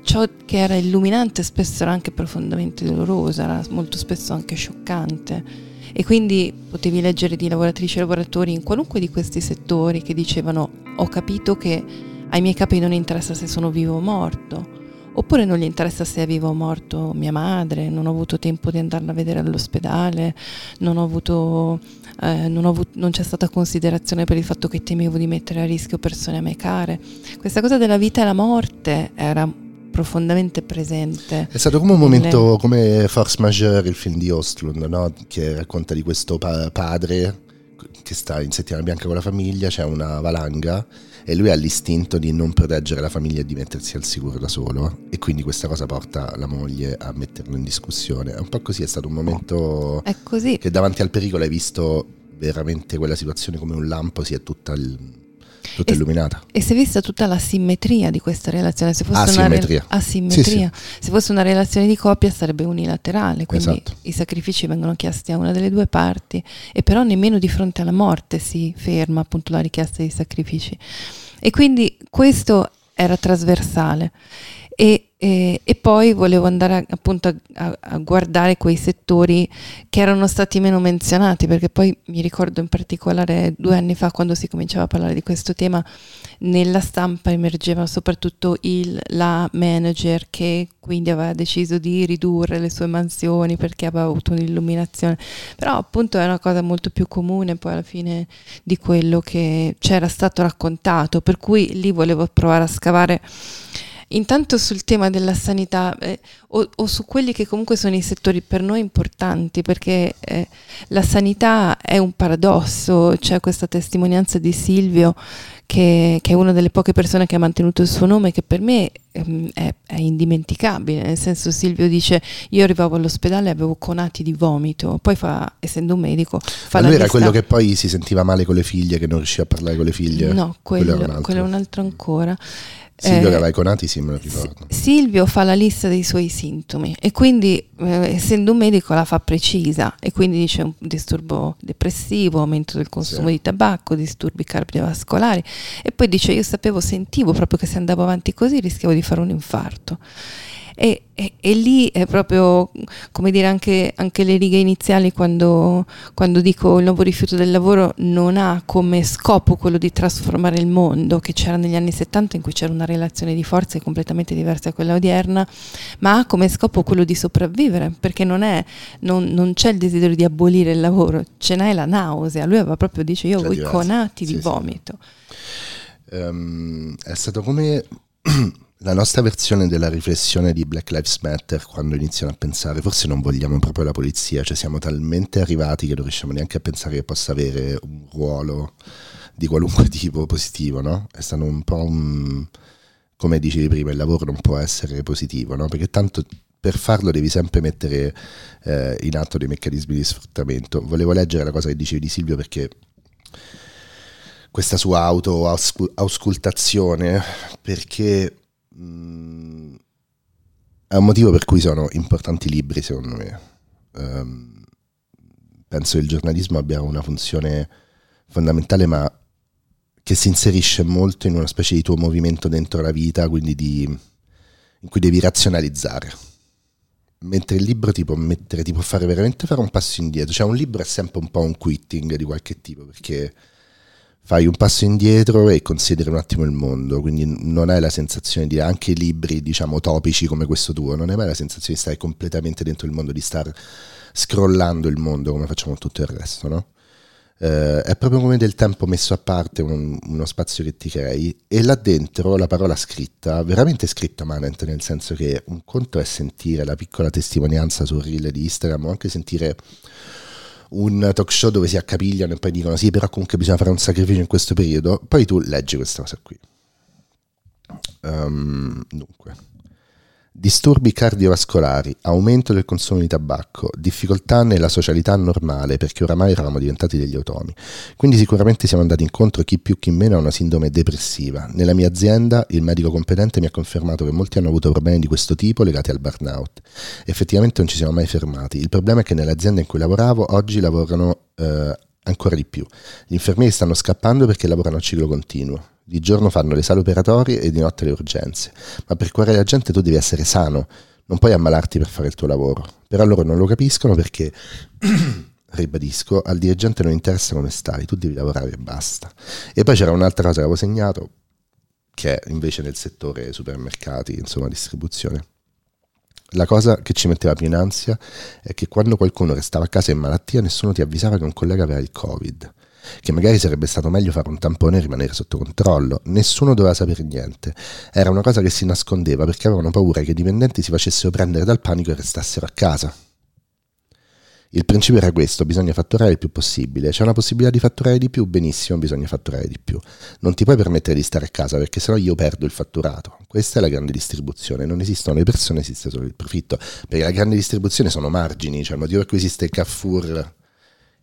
ciò che era illuminante spesso era anche profondamente doloroso, era molto spesso anche scioccante. E quindi potevi leggere di lavoratrici e lavoratori in qualunque di questi settori che dicevano ho capito che ai miei capi non interessa se sono vivo o morto, oppure non gli interessa se è vivo o morto mia madre, non ho avuto tempo di andarla a vedere all'ospedale, non, avuto, eh, non, avuto, non c'è stata considerazione per il fatto che temevo di mettere a rischio persone a me care. Questa cosa della vita e la morte era profondamente presente. È stato come un momento le... come Force Majeure, il film di Ostlund, no? che racconta di questo pa- padre che sta in settimana bianca con la famiglia, c'è una valanga e lui ha l'istinto di non proteggere la famiglia e di mettersi al sicuro da solo e quindi questa cosa porta la moglie a metterlo in discussione. È un po' così, è stato un momento che davanti al pericolo hai visto veramente quella situazione come un lampo, si è tutta il tutta e, illuminata. E si è vista tutta la simmetria di questa relazione. Se fosse asimmetria. Una re- asimmetria. Sì, sì. Se fosse una relazione di coppia sarebbe unilaterale, quindi esatto. i sacrifici vengono chiesti a una delle due parti e però nemmeno di fronte alla morte si ferma appunto la richiesta di sacrifici. E quindi questo era trasversale. E, e, e, poi volevo andare appunto a, a, guardare quei settori che erano stati meno menzionati, perché poi mi ricordo in particolare due anni fa quando si cominciava a parlare di questo tema, nella stampa emergeva soprattutto il, la manager che quindi aveva deciso di ridurre le sue mansioni perché aveva avuto un'illuminazione, però appunto è una cosa molto più comune poi alla fine di quello che c'era stato raccontato, per cui lì volevo provare a scavare Intanto sul tema della sanità eh, o, o, su quelli che comunque sono i settori per noi importanti, perché eh, la sanità è un paradosso, c'è questa testimonianza di Silvio che, che, è una delle poche persone che ha mantenuto il suo nome, che per me ehm, è, è, indimenticabile, nel senso Silvio dice io arrivavo all'ospedale e avevo conati di vomito, poi fa, essendo un medico, fa Ma lui era lista... quello che poi si sentiva male con le figlie, che non riusciva a parlare con le figlie? No, quello, quello, è, un quello è un altro ancora. Silvio eh, Conati sì me lo ricordo. Silvio fa la lista dei suoi sintomi e quindi eh, essendo un medico la fa precisa e quindi dice un disturbo depressivo, aumento del consumo sì. di tabacco, disturbi cardiovascolari e poi dice io sapevo, sentivo proprio che se andavo avanti così rischiavo di fare un infarto. E, e, e, lì è proprio, come dire, anche, anche le righe iniziali quando, quando, dico il nuovo rifiuto del lavoro non ha come scopo quello di trasformare il mondo, che c'era negli anni 70 in cui c'era una relazione di forze completamente diversa da quella odierna, ma ha come scopo quello di sopravvivere, perché non, è, non, non c'è il desiderio di abolire il lavoro, ce n'è la nausea. Lui aveva proprio, dice, io ho i conati sì, di vomito. Sì. Um, è stato come... la nostra versione della riflessione di Black Lives Matter quando iniziano a pensare forse non vogliamo proprio la polizia, cioè siamo talmente arrivati che non riusciamo neanche a pensare che possa avere un ruolo di qualunque tipo positivo, no? È stato un po' un, come dicevi prima, il lavoro non può essere positivo, no? Perché tanto per farlo devi sempre mettere eh, in atto dei meccanismi di sfruttamento. Volevo leggere la cosa che dicevi di Silvio perché questa sua auto-auscultazione perché mm, è un motivo per cui sono importanti i libri secondo me. Um, penso che il giornalismo abbia una funzione fondamentale ma che si inserisce molto in una specie di tuo movimento dentro la vita, quindi di, in cui devi razionalizzare. Mentre il libro ti può mettere, ti può fare veramente fare un passo indietro. Cioè un libro è sempre un po' un quitting di qualche tipo, perché fai un passo indietro e consideri un attimo il mondo, quindi non hai la sensazione di anche libri, diciamo, topici come questo tuo, non hai mai la sensazione di stare completamente dentro il mondo, di star scrollando il mondo come facciamo tutto il resto, no? eh, è proprio come del tempo messo a parte, un, uno spazio che ti crei e là dentro la parola scritta, veramente scritta Manent, nel senso che un conto è sentire la piccola testimonianza sul reel di Instagram o anche sentire un talk show dove si accapigliano e poi dicono sì però comunque bisogna fare un sacrificio in questo periodo, poi tu leggi questa cosa qui. Um, dunque Disturbi cardiovascolari, aumento del consumo di tabacco, difficoltà nella socialità normale perché oramai eravamo diventati degli automi. Quindi sicuramente siamo andati incontro chi più chi meno a una sindrome depressiva. Nella mia azienda il medico competente mi ha confermato che molti hanno avuto problemi di questo tipo legati al burnout. Effettivamente non ci siamo mai fermati. Il problema è che nell'azienda in cui lavoravo oggi lavorano eh, ancora di più. Gli infermieri stanno scappando perché lavorano a ciclo continuo di giorno fanno le sale operatorie e di notte le urgenze, ma per curare la gente tu devi essere sano, non puoi ammalarti per fare il tuo lavoro. Però loro non lo capiscono perché, ribadisco, al dirigente non interessa come stai, tu devi lavorare e basta. E poi c'era un'altra cosa che avevo segnato, che è invece nel settore supermercati, insomma distribuzione. La cosa che ci metteva più in ansia è che quando qualcuno restava a casa in malattia nessuno ti avvisava che un collega aveva il Covid che magari sarebbe stato meglio fare un tampone e rimanere sotto controllo. Nessuno doveva sapere niente. Era una cosa che si nascondeva perché avevano paura che i dipendenti si facessero prendere dal panico e restassero a casa. Il principio era questo, bisogna fatturare il più possibile. C'è una possibilità di fatturare di più, benissimo, bisogna fatturare di più. Non ti puoi permettere di stare a casa perché sennò io perdo il fatturato. Questa è la grande distribuzione, non esistono le persone, esiste solo il profitto. Perché la grande distribuzione sono margini, cioè il motivo per cui esiste il Carrefour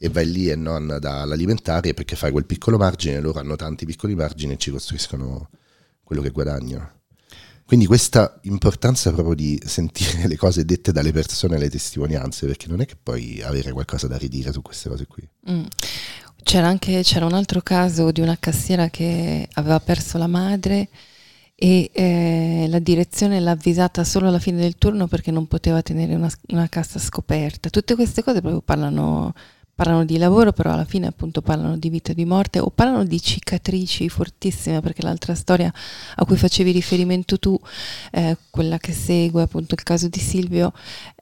e vai lì e non dall'alimentare perché fai quel piccolo margine, loro hanno tanti piccoli margini e ci costruiscono quello che guadagnano. Quindi questa importanza proprio di sentire le cose dette dalle persone, le testimonianze, perché non è che puoi avere qualcosa da ridire su queste cose qui. Mm. C'era anche c'era un altro caso di una cassiera che aveva perso la madre e eh, la direzione l'ha avvisata solo alla fine del turno perché non poteva tenere una, una cassa scoperta. Tutte queste cose proprio parlano parlano di lavoro, però alla fine appunto parlano di vita e di morte o parlano di cicatrici fortissime, perché l'altra storia a cui facevi riferimento tu, eh, quella che segue appunto il caso di Silvio,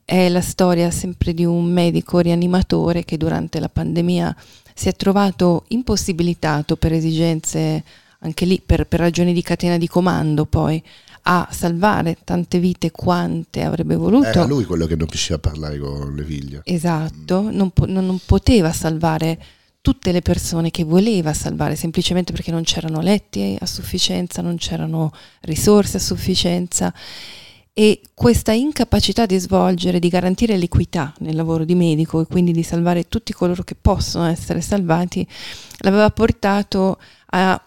è la storia sempre di un medico rianimatore che durante la pandemia si è trovato impossibilitato per esigenze anche lì per, per ragioni di catena di comando poi a salvare tante vite quante avrebbe voluto. Era lui quello che non riusciva a parlare con le figlie. Esatto, non, po- non poteva salvare tutte le persone che voleva salvare, semplicemente perché non c'erano letti a sufficienza, non c'erano risorse a sufficienza e questa incapacità di svolgere, di garantire l'equità nel lavoro di medico e quindi di salvare tutti coloro che possono essere salvati, l'aveva portato a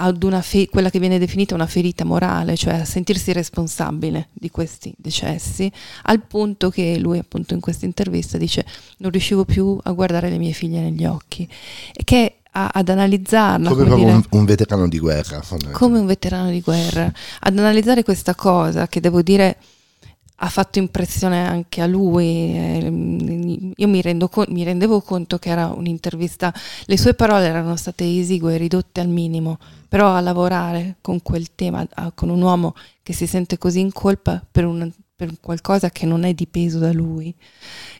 ad una fe- quella che viene definita una ferita morale, cioè a sentirsi responsabile di questi decessi, al punto che lui appunto in questa intervista dice non riuscivo più a guardare le mie figlie negli occhi e che a, ad analizzarla come, come dire, un, un, veterano di guerra come un veterano di guerra ad analizzare questa cosa che devo dire ha fatto impressione anche a lui. Eh, io mi, co- mi, rendevo conto che era un'intervista, le sue parole erano state esigue, ridotte al minimo, però a lavorare con quel tema, con un uomo che si sente così in colpa per, un, per qualcosa che non è dipeso da lui,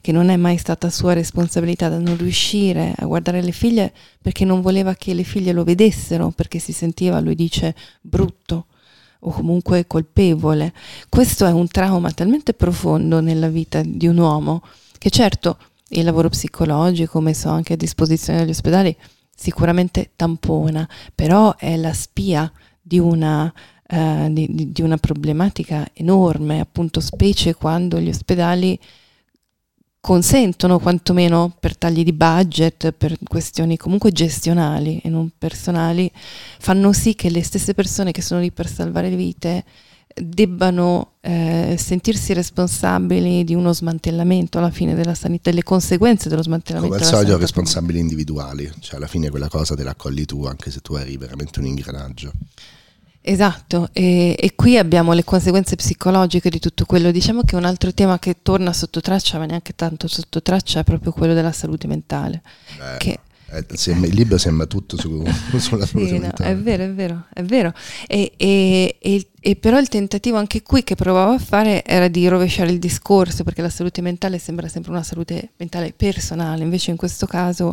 che non è mai stata sua responsabilità, da non riuscire a guardare le figlie perché non voleva che le figlie lo vedessero, perché si sentiva, lui dice, brutto o comunque colpevole. Questo è un trauma talmente profondo nella vita di un uomo che certo il lavoro psicologico messo anche a disposizione degli ospedali sicuramente tampona, però è la spia di una, uh, di, di una problematica enorme, appunto specie quando gli ospedali consentono quantomeno per tagli di budget, per questioni comunque gestionali e non personali, fanno sì che le stesse persone che sono lì per salvare le vite debbano eh, sentirsi responsabili di uno smantellamento alla fine della sanità, delle conseguenze dello smantellamento. Come al solito responsabili individuali, cioè alla fine quella cosa te la accogli tu anche se tu eri veramente un ingranaggio. Esatto, e, e, qui abbiamo le conseguenze psicologiche di tutto quello. Diciamo che un altro tema che torna sotto traccia, ma neanche tanto sotto traccia, è proprio quello della salute mentale. Beh. Che eh, sembra, il libro sembra tutto su, sulla sì, no, è vero, è vero, è vero. E, e, e, e, però il tentativo anche qui che provavo a fare era di rovesciare il discorso, perché la salute mentale sembra sempre una salute mentale personale, invece in questo caso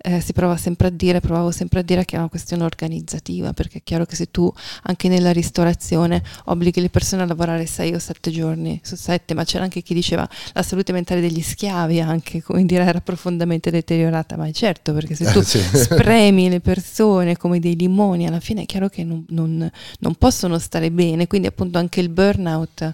eh, si prova sempre a dire, provavo sempre a dire che è una questione organizzativa, perché è chiaro che se tu anche nella ristorazione obblighi le persone a lavorare sei o sette giorni su sette, ma c'era anche chi diceva la salute mentale degli schiavi anche, come dire, era profondamente deteriorata, ma è certo, perché se tu sì. spremi le persone come dei limoni, alla fine è chiaro che non, non, non possono stare bene, quindi appunto anche il burnout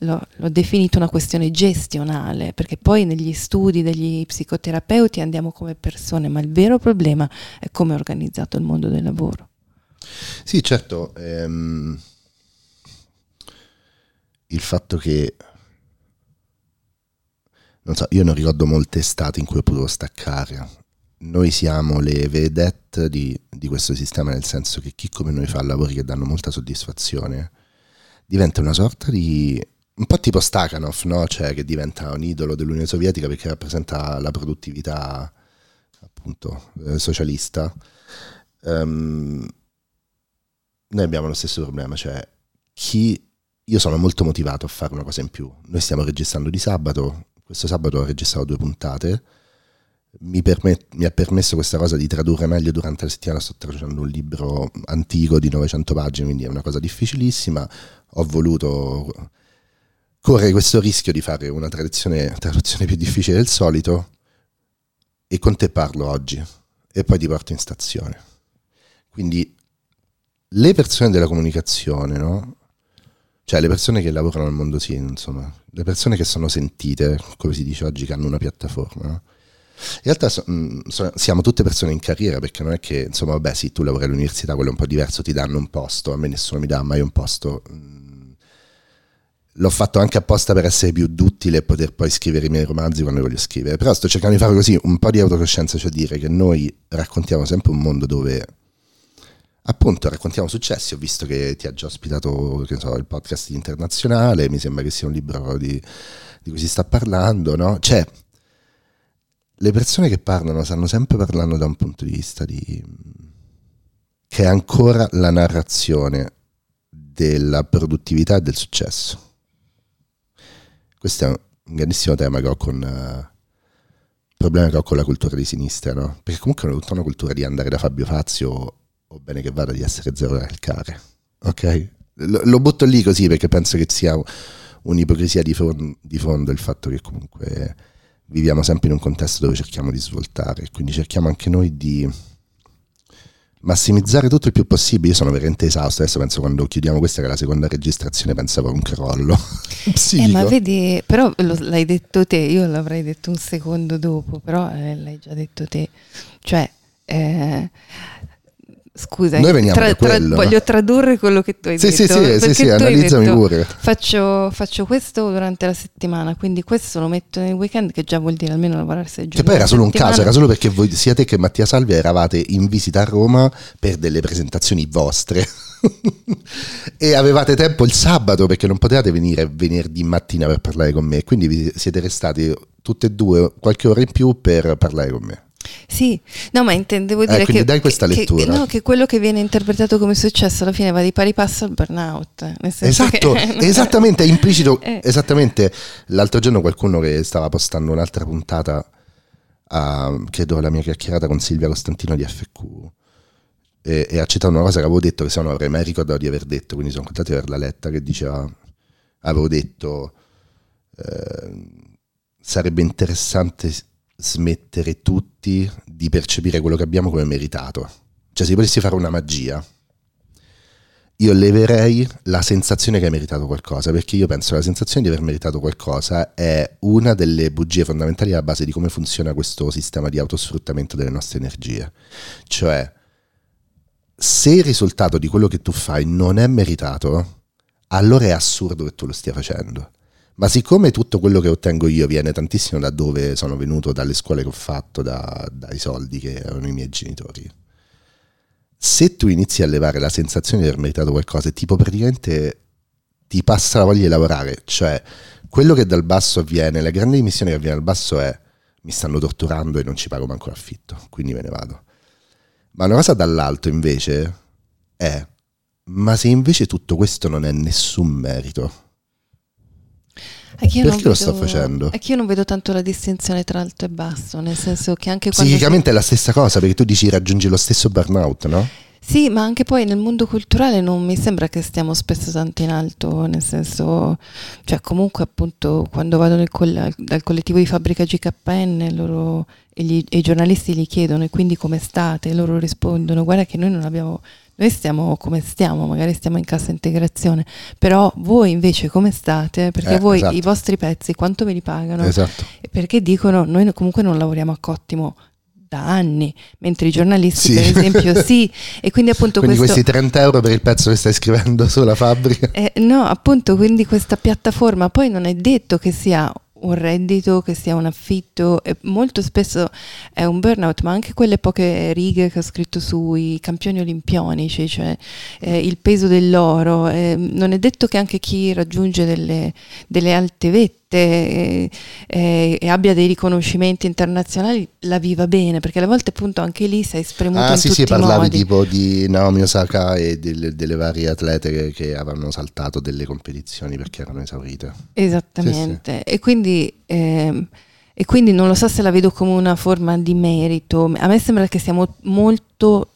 l'ho, l'ho definito una questione gestionale, perché poi negli studi degli psicoterapeuti andiamo come persone, ma il vero problema è come è organizzato il mondo del lavoro. Sì, certo. Ehm, il fatto che non so, io non ricordo molte estati in cui ho potuto staccare. Noi siamo le vedette di, di, questo sistema, nel senso che chi come noi fa lavori che danno molta soddisfazione diventa una sorta di un po' tipo Stakhanov, no? cioè, che diventa un idolo dell'Unione Sovietica perché rappresenta la produttività appunto eh, socialista. Um, noi abbiamo lo stesso problema, cioè chi io sono molto motivato a fare una cosa in più. Noi stiamo registrando di sabato, questo sabato ho registrato due puntate. Mi, permet- mi, ha permesso questa cosa di tradurre meglio durante la settimana. Sto traducendo un libro antico di 900 pagine, quindi è una cosa difficilissima. Ho voluto corre questo rischio di fare una traduzione, traduzione più difficile del solito e con te parlo oggi e poi ti porto in stazione. Quindi le persone della comunicazione, no? Cioè le persone che lavorano al mondo sì, insomma, le persone che sono sentite, come si dice oggi, che hanno una piattaforma, no? In realtà so, mh, so, siamo tutte persone in carriera perché non è che, insomma, vabbè sì, tu lavori all'università, quello è un po' diverso, ti danno un posto, a me nessuno mi dà mai un posto. Mh, l'ho fatto anche apposta per essere più duttile e poter poi scrivere i miei romanzi quando voglio scrivere. Però sto cercando di fare così un po' di autocoscienza, cioè dire che noi raccontiamo sempre un mondo dove appunto raccontiamo successi. Ho visto che ti ha già ospitato so, il podcast internazionale, mi sembra che sia un libro di, di cui si sta parlando, no? Cioè, le persone che parlano stanno sempre parlando da un punto di vista di che è ancora la narrazione della produttività e del successo questo è un grandissimo tema che ho con... Uh, problema che ho con la cultura di sinistra, no? Perché comunque è tutta una cultura di andare da Fabio Fazio o bene che vada di essere zero calcare, ok? Lo, lo, butto lì così perché penso che sia un'ipocrisia di, fondo, di fondo il fatto che comunque viviamo sempre in un contesto dove cerchiamo di svoltare, quindi cerchiamo anche noi di massimizzare tutto il più possibile. Io sono veramente esausto. Adesso penso quando chiudiamo questa, che è la seconda registrazione, pensavo a un crollo. eh, ma vedi, però lo, l'hai detto te, io l'avrei detto un secondo dopo, però eh, l'hai già detto te. Cioè, eh, Scusa, tra, tra, voglio tradurre quello che tu hai sì, detto. Sì, sì, sì, sì analizzami detto, pure. Faccio, faccio, questo durante la settimana, quindi questo lo metto nel weekend, che già vuol dire almeno lavorare sei giorni. Che poi era solo un caso, era solo perché voi, sia te che Mattia Salvi eravate in visita a Roma per delle presentazioni vostre. e avevate tempo il sabato perché non potevate venire venerdì mattina per parlare con me, quindi vi siete restati tutte e due qualche ora in più per parlare con me. Sì, no, ma intendevo dire eh, che, dai questa lettura. Che, no, che quello che viene interpretato come successo alla fine va di pari passo al burnout. esatto, che, esattamente, è implicito. Eh. Esattamente, l'altro giorno qualcuno che stava postando un'altra puntata, a, credo la mia chiacchierata con Silvia Costantino di FQ, e, e ha citato una cosa che avevo detto, che se no non avrei mai ricordato di aver detto, quindi sono contento di averla letta, che diceva, avevo detto, eh, sarebbe interessante smettere tutti di percepire quello che abbiamo come meritato. Cioè, se potessi fare una magia, io leverei la sensazione che hai meritato qualcosa, perché io penso che la sensazione di aver meritato qualcosa è una delle bugie fondamentali alla base di come funziona questo sistema di autosfruttamento delle nostre energie. Cioè, se il risultato di quello che tu fai non è meritato, allora è assurdo che tu lo stia facendo. Ma siccome tutto quello che ottengo io viene tantissimo da dove sono venuto, dalle scuole che ho fatto, da, dai soldi che erano i miei genitori, se tu inizi a levare la sensazione di aver meritato qualcosa, tipo praticamente ti passa la voglia di lavorare, cioè quello che dal basso avviene, la grande dimissione che avviene dal basso è mi stanno torturando e non ci pago manco l'affitto, quindi me ne vado. Ma una cosa dall'alto invece è, ma se invece tutto questo non è nessun merito, perché vedo, lo sto facendo? È che io non vedo tanto la distinzione tra alto e basso, nel senso che anche quando... Psicicamente si... è la stessa cosa, perché tu dici raggiungi lo stesso burnout, no? Sì, ma anche poi nel mondo culturale non mi sembra che stiamo spesso tanto in alto, nel senso, cioè comunque appunto quando vado coll- dal collettivo di fabbrica GKN loro, e, gli, e, i giornalisti gli chiedono e quindi come state? Loro rispondono guarda che noi non abbiamo noi stiamo come stiamo, magari stiamo in cassa integrazione, però voi invece come state? Perché eh, voi esatto. i vostri pezzi quanto ve li pagano? Esatto. Perché dicono noi comunque non lavoriamo a cottimo da anni, mentre i giornalisti sì. per esempio sì, e quindi appunto quindi questo, questi 30 euro per il pezzo che stai scrivendo sulla fabbrica? Eh, no, appunto quindi questa piattaforma poi non è detto che sia un reddito, che sia un affitto, e molto spesso è un burnout, ma anche quelle poche righe che ho scritto sui campioni olimpionici, cioè eh, il peso dell'oro, eh, non è detto che anche chi raggiunge delle, delle alte vette e, e, e, abbia dei riconoscimenti internazionali la viva bene, perché alle volte appunto anche lì sei spremuto ah, sì, sì, parlavi modi. tipo di Naomi Osaka e delle, delle varie atlete che, che, avevano saltato delle competizioni perché erano esaurite. Esattamente, sì, sì. e quindi... Eh, e quindi non lo so se la vedo come una forma di merito. A me sembra che siamo molto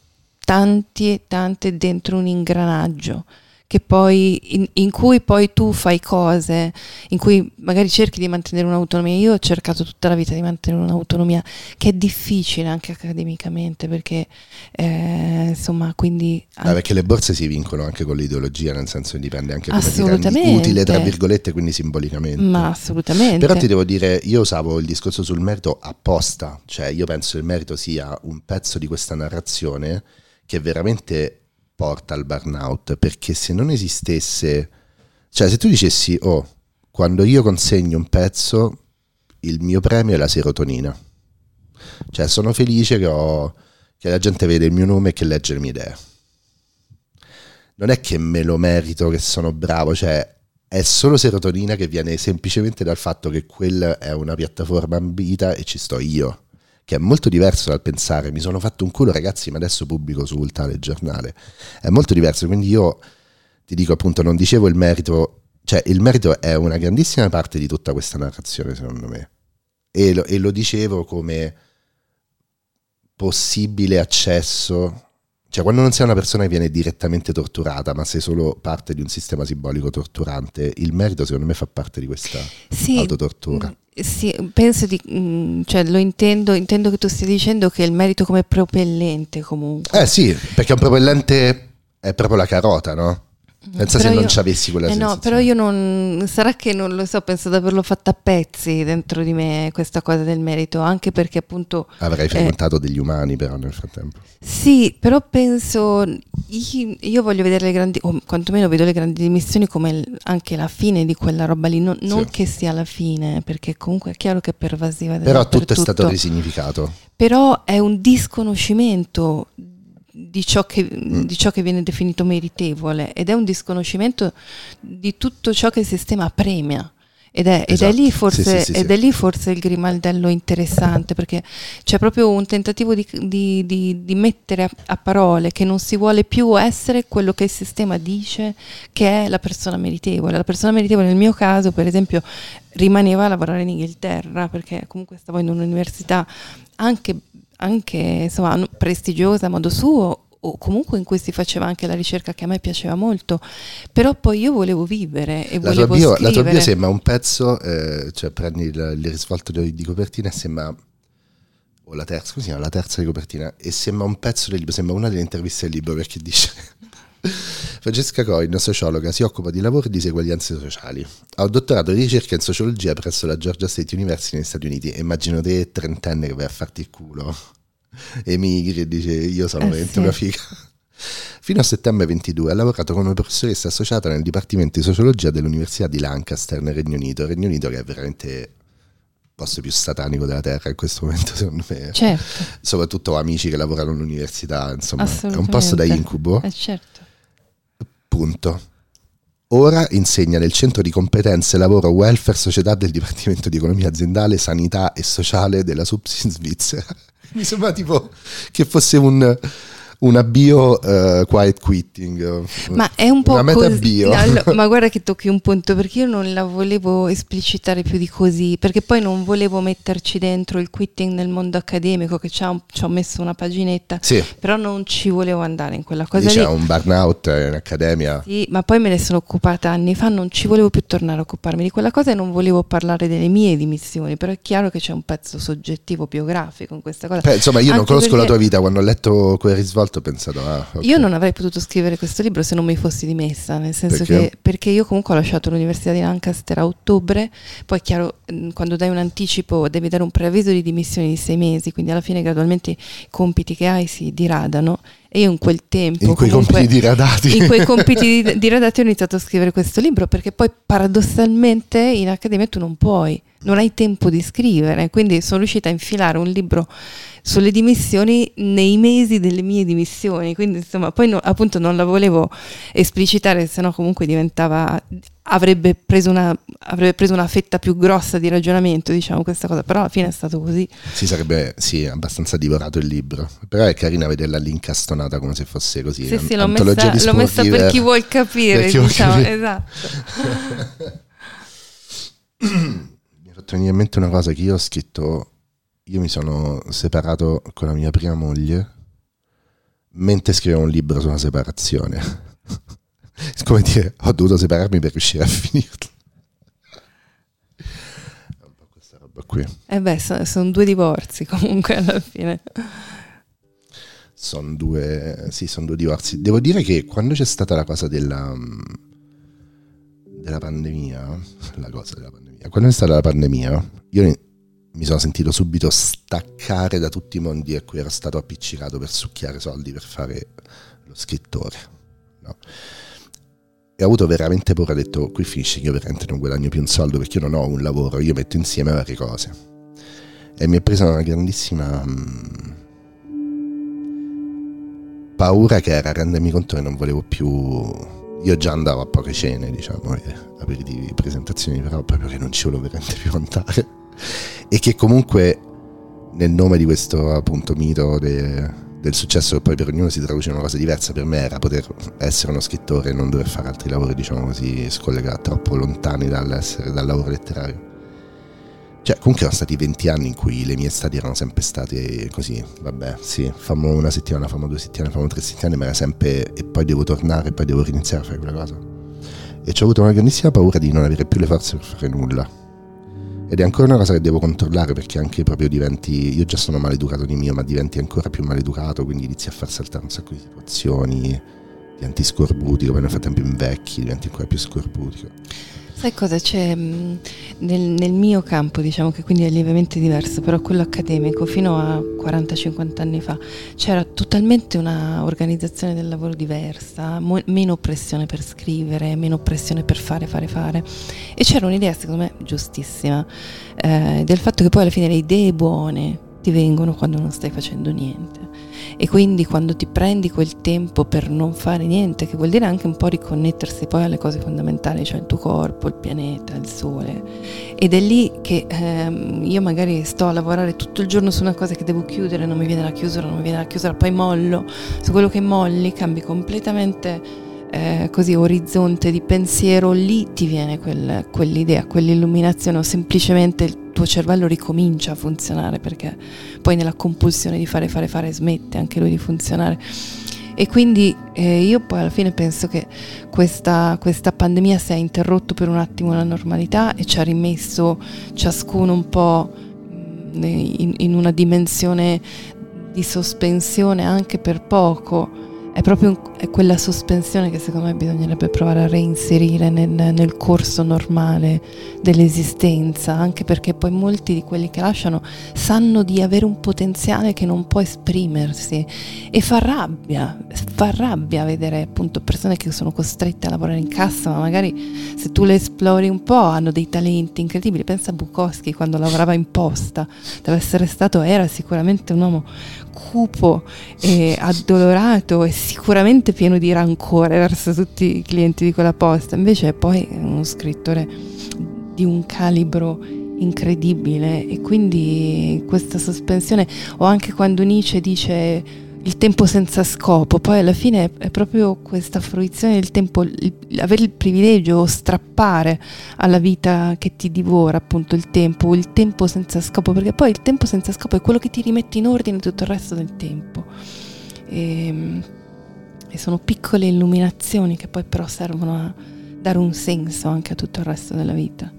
tanti e tante dentro un ingranaggio in, in, cui poi tu fai cose, in cui magari cerchi di mantenere un'autonomia. Io ho cercato tutta la vita di mantenere un'autonomia che è difficile anche accademicamente perché eh, insomma quindi... Ah, perché le borse si vincono anche con l'ideologia, nel senso dipende anche come ti utile tra virgolette, quindi simbolicamente. Ma assolutamente. Però ti devo dire, io usavo il discorso sul merito apposta, cioè io penso che il merito sia un pezzo di questa narrazione che veramente porta al burnout, perché se non esistesse, cioè se tu dicessi, oh, quando io consegno un pezzo, il mio premio è la serotonina, cioè sono felice che, ho, che la gente vede il mio nome e che legge le mie idee. Non è che me lo merito, che sono bravo, cioè è solo serotonina che viene semplicemente dal fatto che quella è una piattaforma ambita e ci sto io che è molto diverso dal pensare mi sono fatto un culo ragazzi ma adesso pubblico sul tale giornale. È molto diverso, quindi io ti dico appunto non dicevo il merito, cioè il merito è una grandissima parte di tutta questa narrazione secondo me e lo, e lo dicevo come possibile accesso cioè, quando non sei una persona che viene direttamente torturata, ma sei solo parte di un sistema simbolico torturante, il merito secondo me fa parte di questa sì, autotortura. Sì, penso di, mm, cioè lo intendo, intendo che tu stia dicendo che il merito come propellente comunque. Eh sì, perché un propellente è proprio la carota, no? Pensa però se io, non ci avessi quella eh. No, però io non... Sarà che non lo so, penso di averlo fatta a pezzi dentro di me questa cosa del merito, anche perché appunto... Avrei frequentato eh, degli umani però nel frattempo. Sì, però penso... Io, io voglio vedere le grandi... o quantomeno vedo le grandi dimissioni come anche la fine di quella roba lì, non, non che sia la fine, perché comunque è chiaro che è pervasiva. Però tutto è stato risignificato. Però è un disconoscimento di ciò, che, mm. di ciò, che, viene definito meritevole ed è un disconoscimento di tutto ciò che il sistema premia. Ed è, esatto. ed, è esatto. forse, sì, sì, sì, ed è, lì forse, il grimaldello interessante perché c'è proprio un tentativo di, di, di, di mettere a, a, parole che non si vuole più essere quello che il sistema dice che è la persona meritevole. La persona meritevole nel mio caso, per esempio, rimaneva a lavorare in Inghilterra perché comunque stavo in un'università anche anche insomma, prestigiosa a modo suo o comunque in cui si faceva anche la ricerca che a me piaceva molto, però poi io volevo vivere e la volevo bio, scrivere. La tua bio sembra un pezzo, eh, cioè prendi il, il risvolto di, di copertina e sembra o la terza, così la terza di copertina e sembra un pezzo del libro, sembra una delle interviste del libro perché dice Francesca Coin, sociologa, si occupa di lavoro e diseguaglianze sociali. Ha un dottorato di ricerca in sociologia presso la Georgia State University negli Stati Uniti. Immagino te, trentenne, che vai a farti il culo. Emigri e dice io sono Eh, veramente sì. una figa. Fino a settembre 22 ha lavorato come professoressa associata nel Dipartimento di Sociologia dell'Università di Lancaster nel Regno Unito. Il Regno Unito che è veramente il posto più satanico della Terra in questo momento, secondo me. Certo, Soprattutto amici che lavorano all'università, insomma, è un posto da incubo. Eh, certo. Punto. Ora insegna nel centro di competenze lavoro welfare società del Dipartimento di Economia Aziendale, Sanità e Sociale della SUPS in Svizzera. Mi sembra tipo che fosse un, un abbio eh, quiet quitting. Ma è un po' una meta così. no, ma guarda che tocchi un punto perché io non la volevo esplicitare più di così, perché poi non volevo metterci dentro il quitting nel mondo accademico, che ci ha- ci ho messo una paginetta, Sì, però non ci volevo andare in quella cosa dice lì. un burnout in accademia. Sì, ma poi me ne sono occupata anni fa, non ci volevo più tornare a occuparmi di quella cosa e non volevo parlare delle mie dimissioni, però è chiaro che c'è un pezzo soggettivo biografico in questa cosa. Beh, insomma, io non Anche conosco la perché- tua vita, quando ho letto quel risvolto ho pensato, ah, ok. Io non avrei potuto scrivere questo libro se non mi fossi dimessa, nel senso Perché? che perché io comunque ho lasciato l'Università di Lancaster a ottobre, poi è chiaro, mh, quando dai un anticipo devi dare un preavviso di dimissioni di sei mesi, quindi alla fine gradualmente i compiti che hai si diradano e io in quel tempo... in quei comunque- compiti diradati. in quei compiti di, di redazione ho iniziato a scrivere questo libro perché poi paradossalmente in accademia tu non puoi, non hai tempo di scrivere, quindi sono riuscita a infilare un libro sulle dimissioni nei mesi delle mie dimissioni, quindi insomma poi no- appunto non la volevo esplicitare, sennò comunque diventava, avrebbe preso, una, avrebbe preso una fetta più grossa di ragionamento, diciamo questa cosa, però alla fine è stato così. Si sarebbe, sì, abbastanza divorato il libro. Però è carina vederla lì incastonata come se fosse così. Sì, sì, l'ho messa, l'ho messa per chi vuol capire, chi vuol diciamo, capire. esatto. Fatto venire in mente una cosa che io ho scritto. Io mi sono separato con la mia prima moglie mentre scrivevo un libro sulla separazione. Come dire, ho dovuto separarmi per riuscire a finirlo. È un po' questa roba qui. Eh beh, so- sono due divorzi comunque alla fine. Sono due, sì, sono due divorzi. Devo dire che quando c'è stata la cosa della, della pandemia, la cosa della pandemia, quando è stata la pandemia, io mi sono sentito subito staccare da tutti i mondi a cui ero stato appiccicato per succhiare soldi per fare lo scrittore. no? E ho avuto veramente paura, ho detto qui finisce che io veramente non guadagno più un soldo perché io non ho un lavoro, io metto insieme varie cose. E mi è presa una grandissima mm, paura che era rendermi conto che non volevo più. Io già andavo a poche cene, diciamo, e aperitivi, presentazioni, però proprio che non ci volevo veramente più andare. E che comunque nel nome di questo appunto mito de- del successo che poi per ognuno si traduce in una cosa diversa, per me era poter essere uno scrittore e non dover fare altri lavori, diciamo così, scollegati, troppo lontani dal lavoro letterario. Cioè, comunque erano stati 20 anni in cui le mie estati erano sempre state così, vabbè, sì, famo una settimana, famo due settimane, famo tre settimane, ma era sempre e poi devo tornare, e poi devo riniziare a fare quella cosa. E ci ho avuto una grandissima paura di non avere più le forze per fare nulla. Ed è ancora una cosa che devo controllare perché anche proprio diventi, io già sono maleducato di mio, ma diventi ancora più maleducato, quindi inizi a far saltare un sacco di situazioni, diventi scorbutico, poi nel frattempo invecchi, diventi ancora più scorbutico. Sai cosa c'è mh, nel, nel mio campo, diciamo che quindi è lievemente diverso, però quello accademico fino a 40-50 anni fa c'era totalmente una organizzazione del lavoro diversa, mo- meno pressione per scrivere, meno pressione per fare, fare, fare. E c'era un'idea, secondo me, giustissima, eh, del fatto che poi alla fine le idee buone ti vengono quando non stai facendo niente. E quindi quando ti prendi quel tempo per non fare niente, che vuol dire anche un po' riconnettersi poi alle cose fondamentali, cioè il tuo corpo, il pianeta, il sole. Ed è lì che ehm, io magari sto a lavorare tutto il giorno su una cosa che devo chiudere, non mi viene la chiusura, non mi viene la chiusura, poi mollo. Su quello che molli cambi completamente eh, così orizzonte di pensiero, lì ti viene quel- quell'idea, quell'illuminazione o semplicemente il tuo cervello ricomincia a funzionare perché poi nella compulsione di fare, fare, fare smette anche lui di funzionare. E quindi eh, io poi alla fine penso che questa, questa pandemia si è interrotto per un attimo la normalità e ci ha rimesso ciascuno un po' mh, in, in una dimensione di sospensione anche per poco. È proprio è quella sospensione che secondo me bisognerebbe provare a reinserire nel, nel, corso normale dell'esistenza, anche perché poi molti di quelli che lasciano sanno di avere un potenziale che non può esprimersi e fa rabbia, fa rabbia vedere appunto persone che sono costrette a lavorare in cassa, ma magari se tu le esplori un po' hanno dei talenti incredibili. Pensa a Bukowski quando lavorava in posta, deve essere stato, era sicuramente un uomo cupo e addolorato e sicuramente pieno di rancore verso tutti i clienti di quella posta, invece è poi uno scrittore di un calibro incredibile e quindi questa sospensione o anche quando Nietzsche dice il tempo senza scopo, poi alla fine è proprio questa fruizione del tempo, il, avere il privilegio o strappare alla vita che ti divora appunto il tempo, il tempo senza scopo, perché poi il tempo senza scopo è quello che ti rimette in ordine tutto il resto del tempo. E, ehm, e sono piccole illuminazioni che poi però servono a dare un senso anche a tutto il resto della vita.